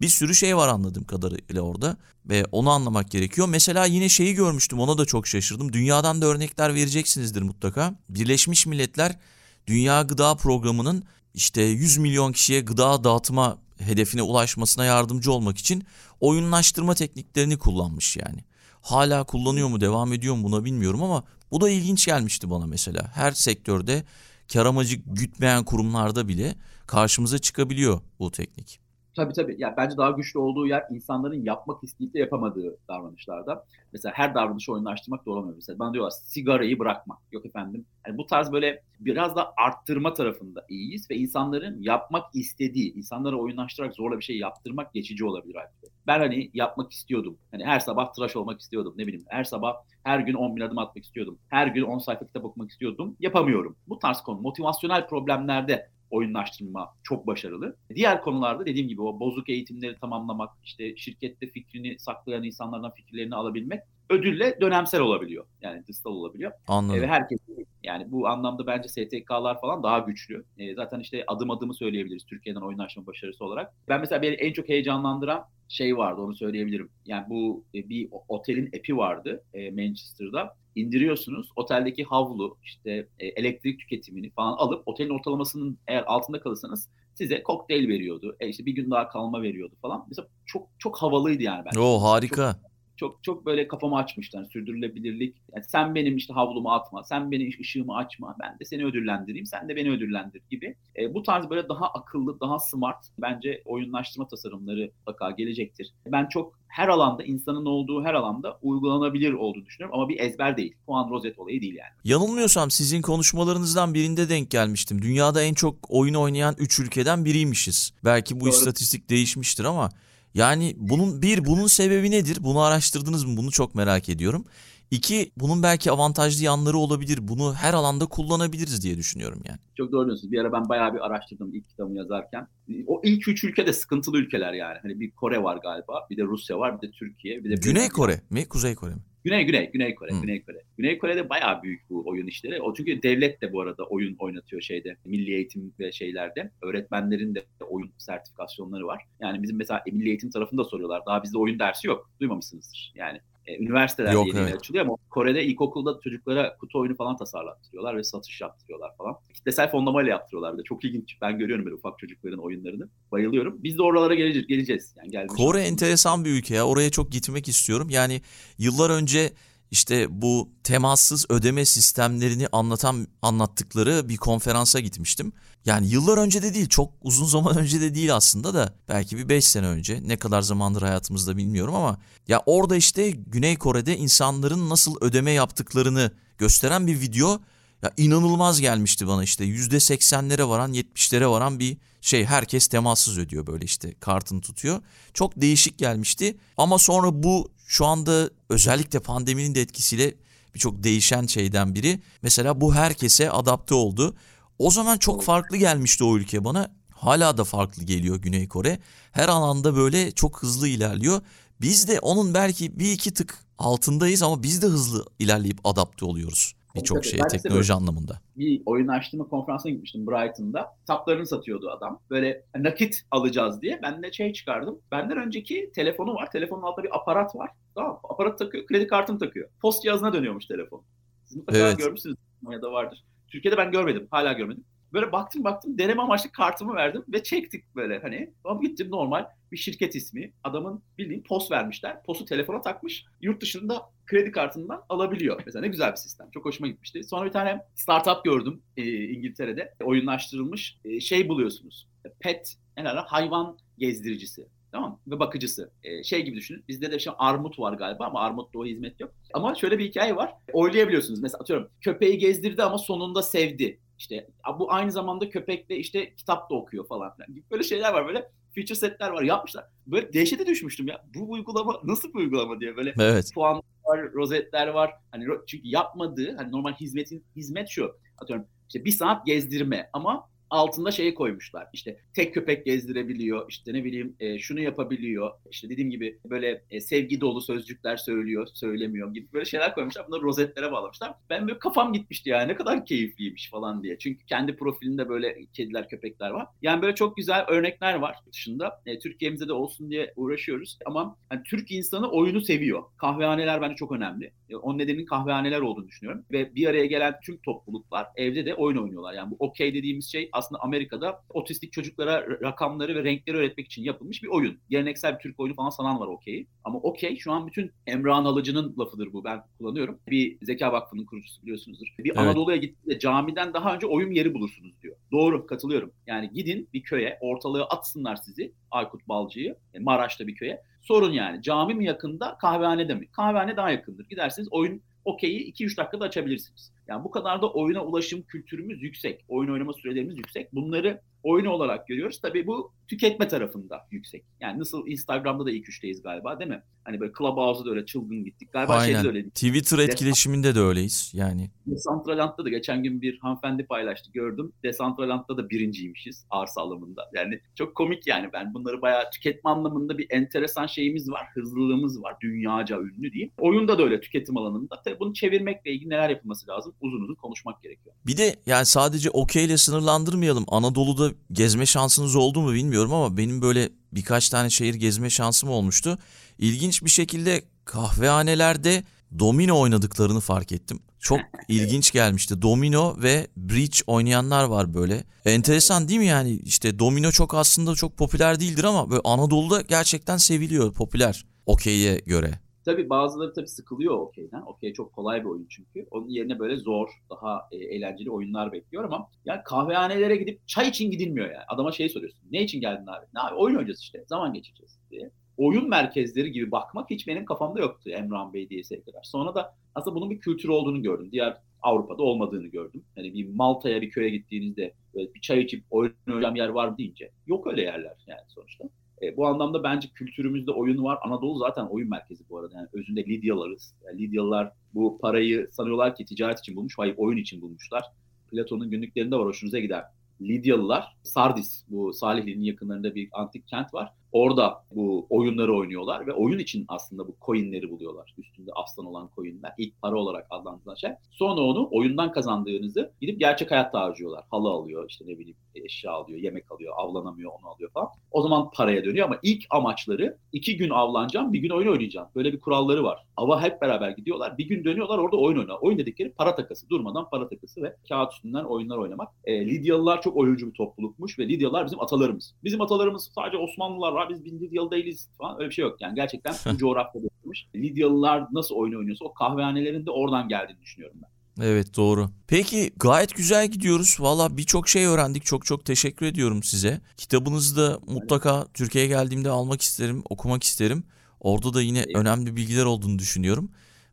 Bir sürü şey var anladığım kadarıyla orada ve onu anlamak gerekiyor. Mesela yine şeyi görmüştüm ona da çok şaşırdım. Dünyadan da örnekler vereceksinizdir mutlaka. Birleşmiş Milletler Dünya Gıda Programı'nın işte 100 milyon kişiye gıda dağıtma hedefine ulaşmasına yardımcı olmak için oyunlaştırma tekniklerini kullanmış yani. Hala kullanıyor mu, devam ediyor mu buna bilmiyorum ama bu da ilginç gelmişti bana mesela. Her sektörde kar amacı gütmeyen kurumlarda bile karşımıza çıkabiliyor bu teknik. Tabii tabii. Yani bence daha güçlü olduğu yer insanların yapmak isteyip de yapamadığı davranışlarda. Mesela her davranışı oyunlaştırmak da olamıyor. Mesela bana diyorlar sigarayı bırakmak. Yok efendim. Yani bu tarz böyle biraz da arttırma tarafında iyiyiz ve insanların yapmak istediği, insanları oyunlaştırarak zorla bir şey yaptırmak geçici olabilir artık. Ben hani yapmak istiyordum. Hani her sabah tıraş olmak istiyordum. Ne bileyim her sabah her gün 10 bin adım atmak istiyordum. Her gün 10 sayfa kitap okumak istiyordum. Yapamıyorum. Bu tarz konu motivasyonel problemlerde oyunlaştırma çok başarılı. Diğer konularda dediğim gibi o bozuk eğitimleri tamamlamak, işte şirkette fikrini saklayan insanlardan fikirlerini alabilmek ödülle dönemsel olabiliyor. Yani dışsal olabiliyor. Anladım. Ve herkes yani bu anlamda bence STK'lar falan daha güçlü. E, zaten işte adım adımı söyleyebiliriz Türkiye'den oyunlaşma başarısı olarak. Ben mesela beni en çok heyecanlandıran şey vardı onu söyleyebilirim. Yani bu e, bir otelin app'i vardı e, Manchester'da. İndiriyorsunuz oteldeki havlu işte e, elektrik tüketimini falan alıp otelin ortalamasının eğer altında kalırsanız size kokteyl veriyordu. E işte bir gün daha kalma veriyordu falan. Mesela çok çok havalıydı yani bence. Oo harika. Çok, çok çok böyle kafamı açmışlar. Yani sürdürülebilirlik. Yani sen benim işte havlumu atma, sen benim ışığımı açma, ben de seni ödüllendireyim, sen de beni ödüllendir gibi. E, bu tarz böyle daha akıllı, daha smart bence oyunlaştırma tasarımları mutlaka gelecektir. Ben çok her alanda insanın olduğu her alanda uygulanabilir olduğunu düşünüyorum ama bir ezber değil. Puan rozet olayı değil yani. Yanılmıyorsam sizin konuşmalarınızdan birinde denk gelmiştim. Dünyada en çok oyun oynayan 3 ülkeden biriymişiz. Belki bu Doğru. istatistik değişmiştir ama yani bunun bir bunun sebebi nedir? Bunu araştırdınız mı? Bunu çok merak ediyorum. İki, bunun belki avantajlı yanları olabilir. Bunu her alanda kullanabiliriz diye düşünüyorum yani. Çok doğru diyorsunuz. Bir ara ben bayağı bir araştırdım ilk kitabımı yazarken. O ilk üç ülke de sıkıntılı ülkeler yani. Hani bir Kore var galiba, bir de Rusya var, bir de Türkiye, bir de Güney Kore mi, Kuzey Kore mi? Güney Güney Güney Kore hmm. Güney Kore. Güney Kore'de bayağı büyük bu oyun işleri. O çünkü devlet de bu arada oyun oynatıyor şeyde. Milli eğitim ve şeylerde. Öğretmenlerin de oyun sertifikasyonları var. Yani bizim mesela milli eğitim tarafında soruyorlar. Daha bizde oyun dersi yok. Duymamışsınızdır. Yani üniversiteler Yok, yeni evet. açılıyor ama Kore'de ilkokulda çocuklara kutu oyunu falan tasarlattırıyorlar ve satış yaptırıyorlar falan. Kitlesel fonlamayla yaptırıyorlar bir de. Çok ilginç. Ben görüyorum böyle ufak çocukların oyunlarını. Bayılıyorum. Biz de oralara geleceğiz. geleceğiz. Yani Kore aslında. enteresan bir ülke ya. Oraya çok gitmek istiyorum. Yani yıllar önce işte bu temassız ödeme sistemlerini anlatan anlattıkları bir konferansa gitmiştim. Yani yıllar önce de değil, çok uzun zaman önce de değil aslında da belki bir 5 sene önce. Ne kadar zamandır hayatımızda bilmiyorum ama ya orada işte Güney Kore'de insanların nasıl ödeme yaptıklarını gösteren bir video ya inanılmaz gelmişti bana işte yüzde seksenlere varan 70'lere varan bir şey herkes temassız ödüyor böyle işte kartını tutuyor. Çok değişik gelmişti ama sonra bu şu anda özellikle pandeminin de etkisiyle birçok değişen şeyden biri. Mesela bu herkese adapte oldu. O zaman çok farklı gelmişti o ülke bana. Hala da farklı geliyor Güney Kore. Her alanda böyle çok hızlı ilerliyor. Biz de onun belki bir iki tık altındayız ama biz de hızlı ilerleyip adapte oluyoruz. Birçok de teknoloji anlamında. bir oyun araştırma konferansına gitmiştim Brighton'da. Kitaplarını satıyordu adam. Böyle nakit alacağız diye. Ben de şey çıkardım. Benden önceki telefonu var. Telefonun altında bir aparat var. Tamam? Aparat takıyor. Kredi kartını takıyor. Post cihazına dönüyormuş telefon. Siz mutlaka Evet. görmüşsünüz. Ya da vardır. Türkiye'de ben görmedim. Hala görmedim. Böyle baktım baktım deneme amaçlı kartımı verdim ve çektik böyle hani. Ama gittim normal bir şirket ismi. Adamın bildiğin post vermişler. Postu telefona takmış. Yurt dışında kredi kartından alabiliyor. Mesela ne güzel bir sistem. Çok hoşuma gitmişti. Sonra bir tane startup gördüm e, İngiltere'de. Oyunlaştırılmış e, şey buluyorsunuz. Pet, ne derler? Hayvan gezdiricisi. Tamam? Ve bakıcısı. E, şey gibi düşünün. Bizde de şu armut var galiba ama armutta o hizmet yok. Ama şöyle bir hikaye var. Oylayabiliyorsunuz. Mesela atıyorum köpeği gezdirdi ama sonunda sevdi. İşte bu aynı zamanda köpekle işte kitap da okuyor falan gibi Böyle şeyler var böyle feature setler var yapmışlar. Böyle dehşete düşmüştüm ya. Bu uygulama nasıl bir uygulama diye böyle Evet. puan var, rozetler var. Hani çünkü yapmadığı hani normal hizmetin hizmet şu. Atıyorum işte bir saat gezdirme ama altında şeyi koymuşlar. İşte tek köpek gezdirebiliyor. işte ne bileyim e, şunu yapabiliyor. İşte dediğim gibi böyle e, sevgi dolu sözcükler söylüyor, söylemiyor gibi böyle şeyler koymuşlar. Bunları rozetlere bağlamışlar. Ben böyle kafam gitmişti yani ne kadar keyifliymiş falan diye. Çünkü kendi profilinde böyle kediler, köpekler var. Yani böyle çok güzel örnekler var dışında. E, Türkiye'mizde de olsun diye uğraşıyoruz. Ama hani Türk insanı oyunu seviyor. Kahvehaneler bence çok önemli. E, onun nedeninin kahvehaneler olduğunu düşünüyorum. Ve bir araya gelen tüm topluluklar evde de oyun oynuyorlar. Yani bu okey dediğimiz şey aslında Amerika'da otistik çocuklara rakamları ve renkleri öğretmek için yapılmış bir oyun. Geleneksel bir Türk oyunu falan sanan var okeyi. Ama okey şu an bütün Emrah Alıcı'nın lafıdır bu. Ben kullanıyorum. Bir Zeka Vakfı'nın kurucusu biliyorsunuzdur. Bir Evet. Anadolu'ya gittiğinde camiden daha önce oyun yeri bulursunuz diyor. Doğru katılıyorum. Yani gidin bir köye ortalığı atsınlar sizi Aykut Balcı'yı e, Maraş'ta bir köye. Sorun yani cami mi yakında kahvehanede mi? Kahvehane daha yakındır. Gidersiniz oyun okeyi 2-3 dakikada açabilirsiniz. Yani bu kadar da oyuna ulaşım kültürümüz yüksek. Oyun oynama sürelerimiz yüksek. Bunları oyun olarak görüyoruz. Tabii bu tüketme tarafında yüksek. Yani nasıl Instagram'da da ilk üçteyiz galiba değil mi? Hani böyle Clubhouse'da da öyle çılgın gittik. Galiba şeyde de Aynen. öyle. Twitter etkileşiminde de öyleyiz yani. Decentraland'da da geçen gün bir hanımefendi paylaştı gördüm. Decentraland'da da birinciymişiz arsa alımında. Yani çok komik yani ben bunları bayağı tüketme anlamında bir enteresan şeyimiz var. Hızlılığımız var. Dünyaca ünlü diyeyim. Oyunda da öyle tüketim alanında. Tabii bunu çevirmekle ilgili neler yapılması lazım? Uzun uzun konuşmak gerekiyor. Bir de yani sadece okeyle sınırlandırmayalım. Anadolu'da gezme şansınız oldu mu bilmiyorum ama benim böyle birkaç tane şehir gezme şansım olmuştu. İlginç bir şekilde kahvehanelerde domino oynadıklarını fark ettim. Çok ilginç gelmişti. Domino ve bridge oynayanlar var böyle. Enteresan değil mi yani? İşte domino çok aslında çok popüler değildir ama böyle Anadolu'da gerçekten seviliyor, popüler okey'e göre. Tabii bazıları tabii sıkılıyor okeyden. Okey çok kolay bir oyun çünkü. Onun yerine böyle zor, daha e, eğlenceli oyunlar bekliyor ama yani kahvehanelere gidip çay için gidilmiyor yani. Adama şey soruyorsun. Ne için geldin abi? Ne abi? Oyun oynayacağız işte. Zaman geçireceğiz diye. Oyun merkezleri gibi bakmak hiç benim kafamda yoktu Emrah Bey diye kadar. Sonra da aslında bunun bir kültür olduğunu gördüm. Diğer Avrupa'da olmadığını gördüm. Hani bir Malta'ya bir köye gittiğinizde böyle bir çay içip oyun oynayacağım yer var mı deyince. Yok öyle yerler yani sonuçta. E, bu anlamda bence kültürümüzde oyun var. Anadolu zaten oyun merkezi bu arada. Yani özünde Lidyalarız. Yani Lidyalılar bu parayı sanıyorlar ki ticaret için bulmuş. Hayır oyun için bulmuşlar. Platon'un günlüklerinde var hoşunuza gider. Lidyalılar Sardis bu Salihli'nin yakınlarında bir antik kent var. Orada bu oyunları oynuyorlar ve oyun için aslında bu coinleri buluyorlar. Üstünde aslan olan coinler. İlk para olarak adlandırılan şey. Sonra onu oyundan kazandığınızı gidip gerçek hayatta harcıyorlar. Halı alıyor, işte ne bileyim eşya alıyor, yemek alıyor, avlanamıyor, onu alıyor falan. O zaman paraya dönüyor ama ilk amaçları iki gün avlanacağım, bir gün oyun oynayacağım. Böyle bir kuralları var. Ava hep beraber gidiyorlar. Bir gün dönüyorlar orada oyun oynuyorlar. Oyun dedikleri para takası. Durmadan para takası ve kağıt üstünden oyunlar oynamak. E, Lidyalılar çok oyuncu bir toplulukmuş ve Lidyalılar bizim atalarımız. Bizim atalarımız sadece Osmanlılar var. Biz, biz Lidyalı değiliz falan. Öyle bir şey yok. Yani gerçekten bu coğrafyada yapılmış. Lidyalılar nasıl oyun oynuyorsa o kahvehanelerin de oradan geldiğini düşünüyorum ben. Evet doğru. Peki gayet güzel gidiyoruz. Valla birçok şey öğrendik. Çok çok teşekkür ediyorum size. Kitabınızı da mutlaka Türkiye'ye geldiğimde almak isterim, okumak isterim. Orada da yine önemli bilgiler olduğunu düşünüyorum.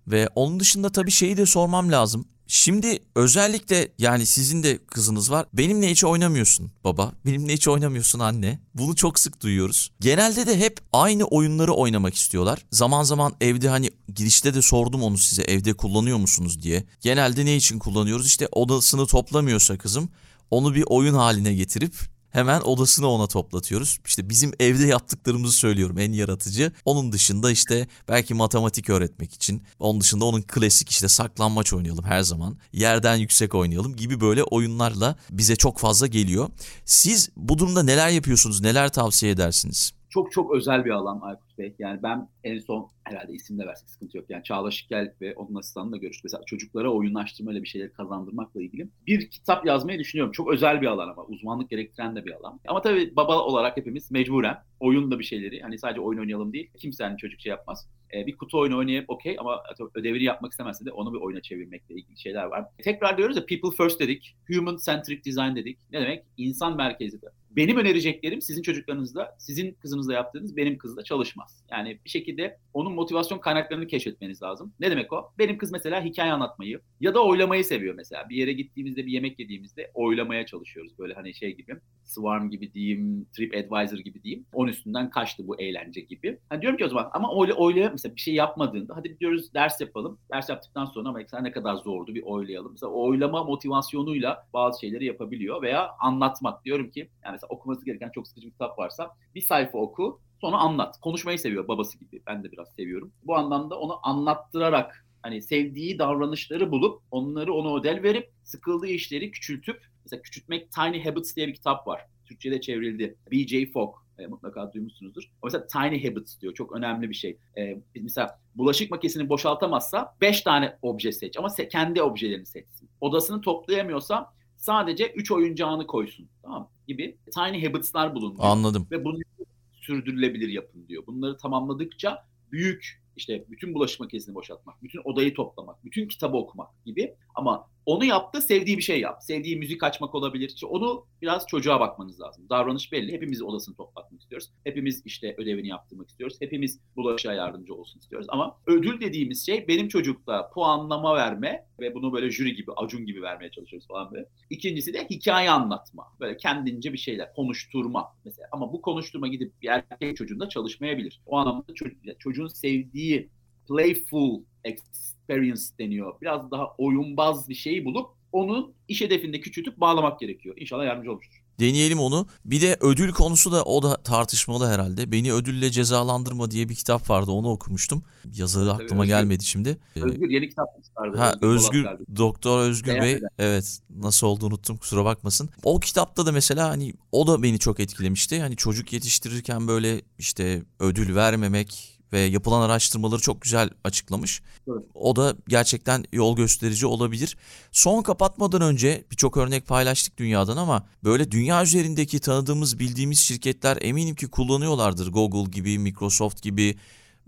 Ve onun dışında tabii şeyi de sormam lazım. Şimdi özellikle yani sizin de kızınız var. Benimle hiç oynamıyorsun baba. Benimle hiç oynamıyorsun anne. Bunu çok sık duyuyoruz. Genelde de hep aynı oyunları oynamak istiyorlar. Zaman zaman evde hani girişte de sordum onu size evde kullanıyor musunuz diye. Genelde ne için kullanıyoruz? İşte odasını toplamıyorsa kızım onu bir oyun haline getirip Hemen odasını ona toplatıyoruz. İşte bizim evde yaptıklarımızı söylüyorum en yaratıcı. Onun dışında işte belki matematik öğretmek için. Onun dışında onun klasik işte saklanmaç oynayalım her zaman. Yerden yüksek oynayalım gibi böyle oyunlarla bize çok fazla geliyor. Siz bu durumda neler yapıyorsunuz? Neler tavsiye edersiniz? Çok çok özel bir alan Aykut Bey. Yani ben en son herhalde isim de versek sıkıntı yok. Yani Çağla Şikel ve onun asistanıyla görüştük. Mesela çocuklara oyunlaştırmayla bir şeyler kazandırmakla ilgili bir kitap yazmayı düşünüyorum. Çok özel bir alan ama uzmanlık gerektiren de bir alan. Ama tabii baba olarak hepimiz mecburen oyunla bir şeyleri hani sadece oyun oynayalım değil. Kimse hani çocuk şey yapmaz. Ee, bir kutu oyunu oynayıp okey ama ödevini yapmak istemezse de onu bir oyuna çevirmekle ilgili şeyler var. Tekrar diyoruz ya people first dedik. Human centric design dedik. Ne demek? İnsan merkezli. Benim önereceklerim sizin çocuklarınızda, sizin kızınızda yaptığınız benim kızda çalışmaz. Yani bir şekilde onun motivasyon kaynaklarını keşfetmeniz lazım. Ne demek o? Benim kız mesela hikaye anlatmayı ya da oylamayı seviyor mesela. Bir yere gittiğimizde, bir yemek yediğimizde oylamaya çalışıyoruz. Böyle hani şey gibi, Swarm gibi diyeyim, Trip Advisor gibi diyeyim. Onun üstünden kaçtı bu eğlence gibi. Hani diyorum ki o zaman ama oyla, oyla mesela bir şey yapmadığında hadi diyoruz ders yapalım. Ders yaptıktan sonra ama mesela ne kadar zordu bir oylayalım. Mesela oylama motivasyonuyla bazı şeyleri yapabiliyor veya anlatmak. Diyorum ki yani mesela okuması gereken çok sıkıcı bir kitap varsa bir sayfa oku sonra anlat. Konuşmayı seviyor babası gibi. Ben de biraz seviyorum. Bu anlamda onu anlattırarak hani sevdiği davranışları bulup onları ona ödel verip sıkıldığı işleri küçültüp mesela küçültmek Tiny Habits diye bir kitap var. Türkçe'de çevrildi. B.J. Fogg e, mutlaka duymuşsunuzdur. O mesela tiny habits diyor. Çok önemli bir şey. E, mesela bulaşık makinesini boşaltamazsa 5 tane obje seç ama se- kendi objelerini seçsin. Odasını toplayamıyorsa sadece 3 oyuncağını koysun. Tamam gibi tiny habits'lar bulun. Anladım. Ve bunu sürdürülebilir yapın diyor. Bunları tamamladıkça büyük işte bütün bulaşık makinesini boşaltmak, bütün odayı toplamak, bütün kitabı okumak gibi. Ama onu yaptı, sevdiği bir şey yap. Sevdiği müzik açmak olabilir. İşte onu biraz çocuğa bakmanız lazım. Davranış belli. Hepimiz odasını toplatmak istiyoruz. Hepimiz işte ödevini yaptırmak istiyoruz. Hepimiz bulaşığa yardımcı olsun istiyoruz. Ama ödül dediğimiz şey benim çocukta puanlama verme ve bunu böyle jüri gibi, acun gibi vermeye çalışıyoruz falan böyle. İkincisi de hikaye anlatma. Böyle kendince bir şeyler, konuşturma mesela. Ama bu konuşturma gidip bir erkek çocuğunda çalışmayabilir. O anlamda çocuğun sevdiği playful experience deniyor. Biraz daha oyunbaz bir şeyi bulup onun iş hedefinde küçültüp bağlamak gerekiyor. İnşallah yardımcı olmuştur. Deneyelim onu. Bir de ödül konusu da o da tartışmalı herhalde. Beni ödülle cezalandırma diye bir kitap vardı. Onu okumuştum. Yazarı Tabii, aklıma Özgür. gelmedi şimdi. Ee, Özgür yeni kitap çıkardı. Ha Özgür Polatlar'da. Doktor Özgür Bey Beğenmeden. evet nasıl olduğunu unuttum kusura bakmasın. O kitapta da mesela hani o da beni çok etkilemişti. Hani çocuk yetiştirirken böyle işte ödül vermemek ve yapılan araştırmaları çok güzel açıklamış. Evet. O da gerçekten yol gösterici olabilir. Son kapatmadan önce birçok örnek paylaştık dünyadan ama böyle dünya üzerindeki tanıdığımız bildiğimiz şirketler eminim ki kullanıyorlardır. Google gibi, Microsoft gibi.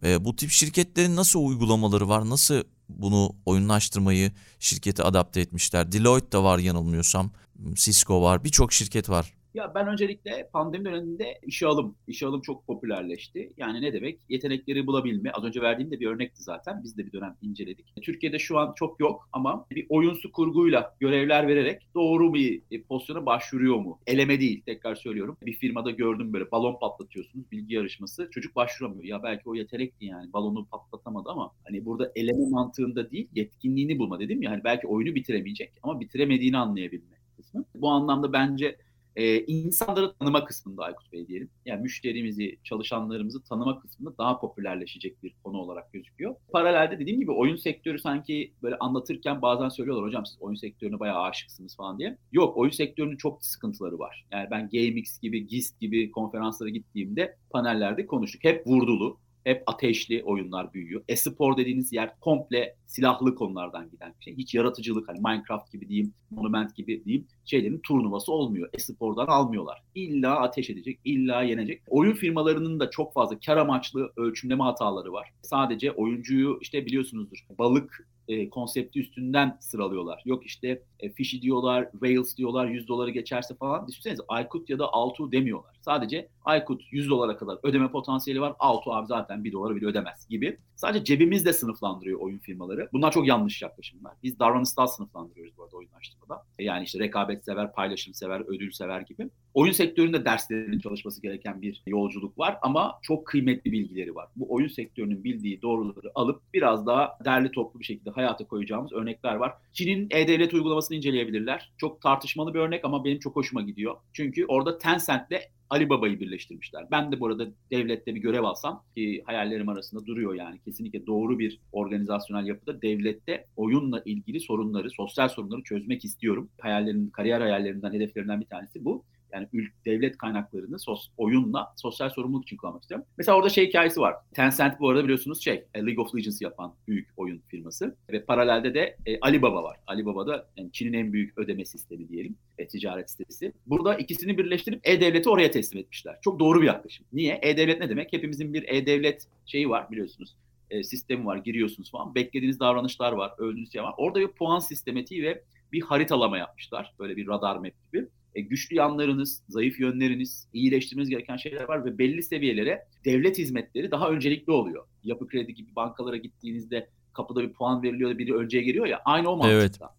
E, bu tip şirketlerin nasıl uygulamaları var? Nasıl bunu oyunlaştırmayı şirkete adapte etmişler? Deloitte de var yanılmıyorsam. Cisco var. Birçok şirket var. Ya ben öncelikle pandemi döneminde işe alım, işe alım çok popülerleşti. Yani ne demek? Yetenekleri bulabilme. Az önce verdiğim de bir örnekti zaten. Biz de bir dönem inceledik. Türkiye'de şu an çok yok ama bir oyunsu kurguyla görevler vererek doğru bir e, pozisyona başvuruyor mu? Eleme değil tekrar söylüyorum. Bir firmada gördüm böyle balon patlatıyorsunuz bilgi yarışması. Çocuk başvuramıyor. Ya belki o yetenekti yani balonu patlatamadı ama hani burada eleme mantığında değil yetkinliğini bulma dedim ya. Hani belki oyunu bitiremeyecek ama bitiremediğini anlayabilme kısmı. Bu anlamda bence e, insanları tanıma kısmında Aykut Bey diyelim. Yani müşterimizi, çalışanlarımızı tanıma kısmında daha popülerleşecek bir konu olarak gözüküyor. Paralelde dediğim gibi oyun sektörü sanki böyle anlatırken bazen söylüyorlar hocam siz oyun sektörüne bayağı aşıksınız falan diye. Yok oyun sektörünün çok sıkıntıları var. Yani ben GameX gibi, GIST gibi konferanslara gittiğimde panellerde konuştuk. Hep vurdulu, hep ateşli oyunlar büyüyor. E-spor dediğiniz yer komple silahlı konulardan giden bir şey. Hiç yaratıcılık hani Minecraft gibi diyeyim, Monument gibi diyeyim şeylerin turnuvası olmuyor. E-spordan almıyorlar. İlla ateş edecek, illa yenecek. Oyun firmalarının da çok fazla kar amaçlı ölçümleme hataları var. Sadece oyuncuyu işte biliyorsunuzdur balık e, konsepti üstünden sıralıyorlar. Yok işte e, Fishy diyorlar, Wales diyorlar 100 doları geçerse falan. Düşünsenize Aykut ya da Altu demiyorlar. Sadece Aykut 100 dolara kadar ödeme potansiyeli var. Altu abi zaten 1 dolara bile ödemez gibi. Sadece cebimizle sınıflandırıyor oyun firmaları. Bunlar çok yanlış yaklaşımlar. Biz davranışsal sınıflandırıyoruz bu arada oyunlaştırmada. E, Yani işte rekabet sever, paylaşım sever, ödül sever gibi. oyun sektöründe derslerinin çalışması gereken bir yolculuk var ama çok kıymetli bilgileri var. Bu oyun sektörünün bildiği doğruları alıp biraz daha derli toplu bir şekilde hayata koyacağımız örnekler var. Çin'in e-devlet uygulamasını inceleyebilirler. Çok tartışmalı bir örnek ama benim çok hoşuma gidiyor. Çünkü orada Tencent'le Alibaba'yı birleştirmişler. Ben de bu arada devlette bir görev alsam ki hayallerim arasında duruyor yani kesinlikle doğru bir organizasyonel yapıda devlette oyunla ilgili sorunları, sosyal sorunları çözmek istiyorum. Hayallerim, kariyer hayallerimden, hedeflerimden bir tanesi bu. Yani devlet kaynaklarını sos, oyunla sosyal sorumluluk için kullanmak istiyorum. Mesela orada şey hikayesi var. Tencent bu arada biliyorsunuz şey e, League of Legends yapan büyük oyun firması. Ve paralelde de e, Alibaba var. Alibaba da yani Çin'in en büyük ödeme sistemi diyelim. E, ticaret sitesi. Burada ikisini birleştirip e-devleti oraya teslim etmişler. Çok doğru bir yaklaşım. Niye? E-devlet ne demek? Hepimizin bir e-devlet şeyi var biliyorsunuz e, sistemi var. Giriyorsunuz falan. Beklediğiniz davranışlar var. Öldüğünüz şey var. Orada bir puan sistematiği ve bir haritalama yapmışlar. Böyle bir radar map gibi. E, güçlü yanlarınız, zayıf yönleriniz, iyileştirmeniz gereken şeyler var ve belli seviyelere devlet hizmetleri daha öncelikli oluyor. Yapı kredi gibi bankalara gittiğinizde kapıda bir puan veriliyor, biri önceye geliyor ya aynı o mantıkta. Evet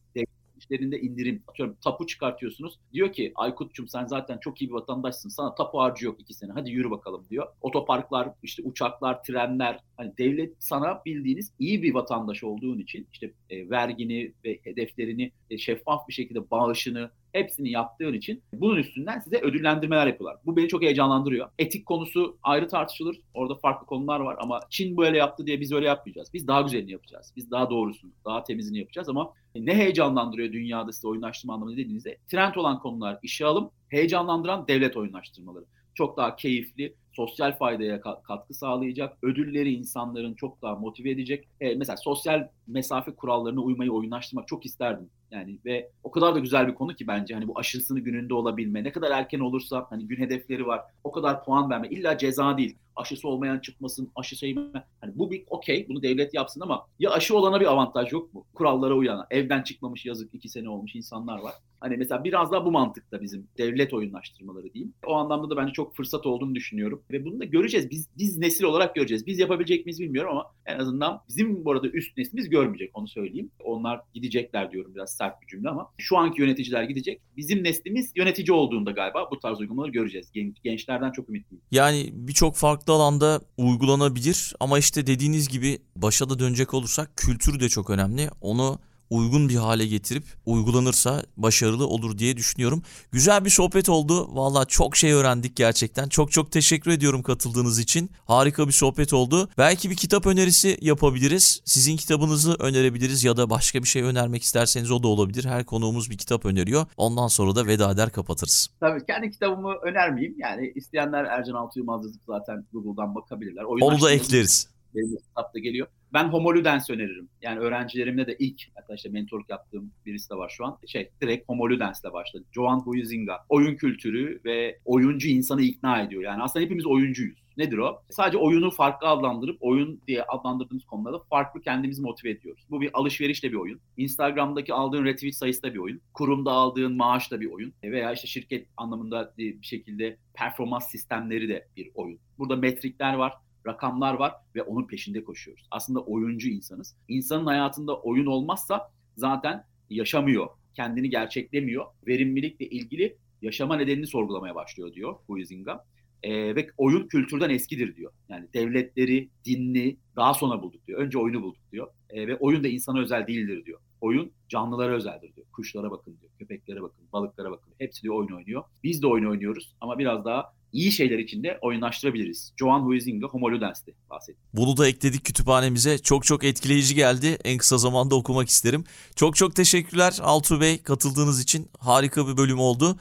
işlerinde indirim atıyorum tapu çıkartıyorsunuz. Diyor ki Aykut'cum sen zaten çok iyi bir vatandaşsın. Sana tapu harcı yok iki sene. Hadi yürü bakalım diyor. Otoparklar, işte uçaklar, trenler. Hani devlet sana bildiğiniz iyi bir vatandaş olduğun için işte e, vergini ve hedeflerini e, şeffaf bir şekilde bağışını hepsini yaptığın için bunun üstünden size ödüllendirmeler yapıyorlar. Bu beni çok heyecanlandırıyor. Etik konusu ayrı tartışılır. Orada farklı konular var ama Çin böyle yaptı diye biz öyle yapmayacağız. Biz daha güzelini yapacağız. Biz daha doğrusunu, daha temizini yapacağız ama ne heyecanlandırıyor dünyada size oyunlaştırma anlamında dediğinizde trend olan konular işe alım, heyecanlandıran devlet oyunlaştırmaları. Çok daha keyifli, sosyal faydaya katkı sağlayacak, ödülleri insanların çok daha motive edecek. E, mesela sosyal mesafe kurallarına uymayı oyunlaştırmak çok isterdim. Yani ve o kadar da güzel bir konu ki bence hani bu aşısını gününde olabilme. Ne kadar erken olursa hani gün hedefleri var. O kadar puan verme. İlla ceza değil. Aşısı olmayan çıkmasın, aşı şeyme. Hani bu bir okey bunu devlet yapsın ama ya aşı olana bir avantaj yok mu? Kurallara uyana. Evden çıkmamış yazık iki sene olmuş insanlar var. Hani mesela biraz daha bu mantıkta bizim devlet oyunlaştırmaları diyeyim. O anlamda da bence çok fırsat olduğunu düşünüyorum. Ve bunu da göreceğiz. Biz biz nesil olarak göreceğiz. Biz yapabilecek miyiz bilmiyorum ama en azından bizim bu arada üst neslimiz görmeyecek onu söyleyeyim. Onlar gidecekler diyorum biraz sert bir cümle ama şu anki yöneticiler gidecek. Bizim neslimiz yönetici olduğunda galiba bu tarz uygulamaları göreceğiz. Gen- gençlerden çok ümitliyim. Yani birçok farklı alanda uygulanabilir ama işte dediğiniz gibi başa da dönecek olursak kültür de çok önemli. Onu uygun bir hale getirip uygulanırsa başarılı olur diye düşünüyorum. Güzel bir sohbet oldu. Valla çok şey öğrendik gerçekten. Çok çok teşekkür ediyorum katıldığınız için. Harika bir sohbet oldu. Belki bir kitap önerisi yapabiliriz. Sizin kitabınızı önerebiliriz ya da başka bir şey önermek isterseniz o da olabilir. Her konuğumuz bir kitap öneriyor. Ondan sonra da veda eder kapatırız. Tabii kendi kitabımı önermeyeyim. Yani isteyenler Ercan Altuğ yazıp zaten Google'dan bakabilirler. Onu da ekleriz. Benim kitapta geliyor. Ben Homo Ludens öneririm. Yani öğrencilerimle de ilk hatta işte mentorluk yaptığım birisi de var şu an. Şey direkt Homo Ludens'le başladı. Joan Huizinga. Oyun kültürü ve oyuncu insanı ikna ediyor. Yani aslında hepimiz oyuncuyuz. Nedir o? Sadece oyunu farklı adlandırıp oyun diye adlandırdığımız konularda farklı kendimizi motive ediyoruz. Bu bir alışverişle bir oyun. Instagram'daki aldığın retweet sayısı da bir oyun. Kurumda aldığın maaş da bir oyun. Veya işte şirket anlamında bir şekilde performans sistemleri de bir oyun. Burada metrikler var rakamlar var ve onun peşinde koşuyoruz. Aslında oyuncu insanız. İnsanın hayatında oyun olmazsa zaten yaşamıyor, kendini gerçeklemiyor. Verimlilikle ilgili yaşama nedenini sorgulamaya başlıyor diyor Huizinga. E, ve oyun kültürden eskidir diyor. Yani devletleri, dinli daha sonra bulduk diyor. Önce oyunu bulduk diyor. E, ve oyun da insana özel değildir diyor. Oyun canlılara özeldir diyor. Kuşlara bakın diyor. Köpeklere bakın, balıklara bakın. Hepsi diyor oyun oynuyor. Biz de oyun oynuyoruz ama biraz daha iyi şeyler için de oyunlaştırabiliriz. Joan Huizinga Homo Ludens'ti bahsetti. Bunu da ekledik kütüphanemize. Çok çok etkileyici geldi. En kısa zamanda okumak isterim. Çok çok teşekkürler Altuğ Bey katıldığınız için. Harika bir bölüm oldu.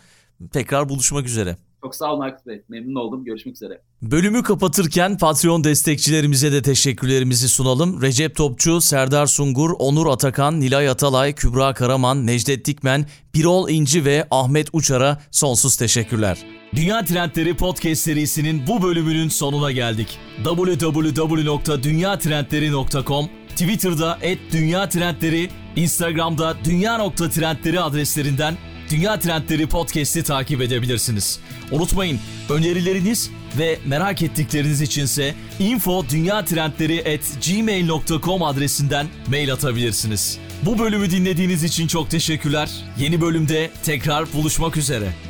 Tekrar buluşmak üzere. Çok sağ olun Aykut Bey. Memnun oldum. Görüşmek üzere. Bölümü kapatırken Patreon destekçilerimize de teşekkürlerimizi sunalım. Recep Topçu, Serdar Sungur, Onur Atakan, Nilay Atalay, Kübra Karaman, Necdet Dikmen, Birol İnci ve Ahmet Uçar'a sonsuz teşekkürler. Dünya Trendleri Podcast serisinin bu bölümünün sonuna geldik. www.dünyatrendleri.com Twitter'da @dünya_trendleri, Instagram'da dünya.trendleri adreslerinden Dünya Trendleri Podcast'i takip edebilirsiniz. Unutmayın önerileriniz ve merak ettikleriniz içinse info gmail.com adresinden mail atabilirsiniz. Bu bölümü dinlediğiniz için çok teşekkürler. Yeni bölümde tekrar buluşmak üzere.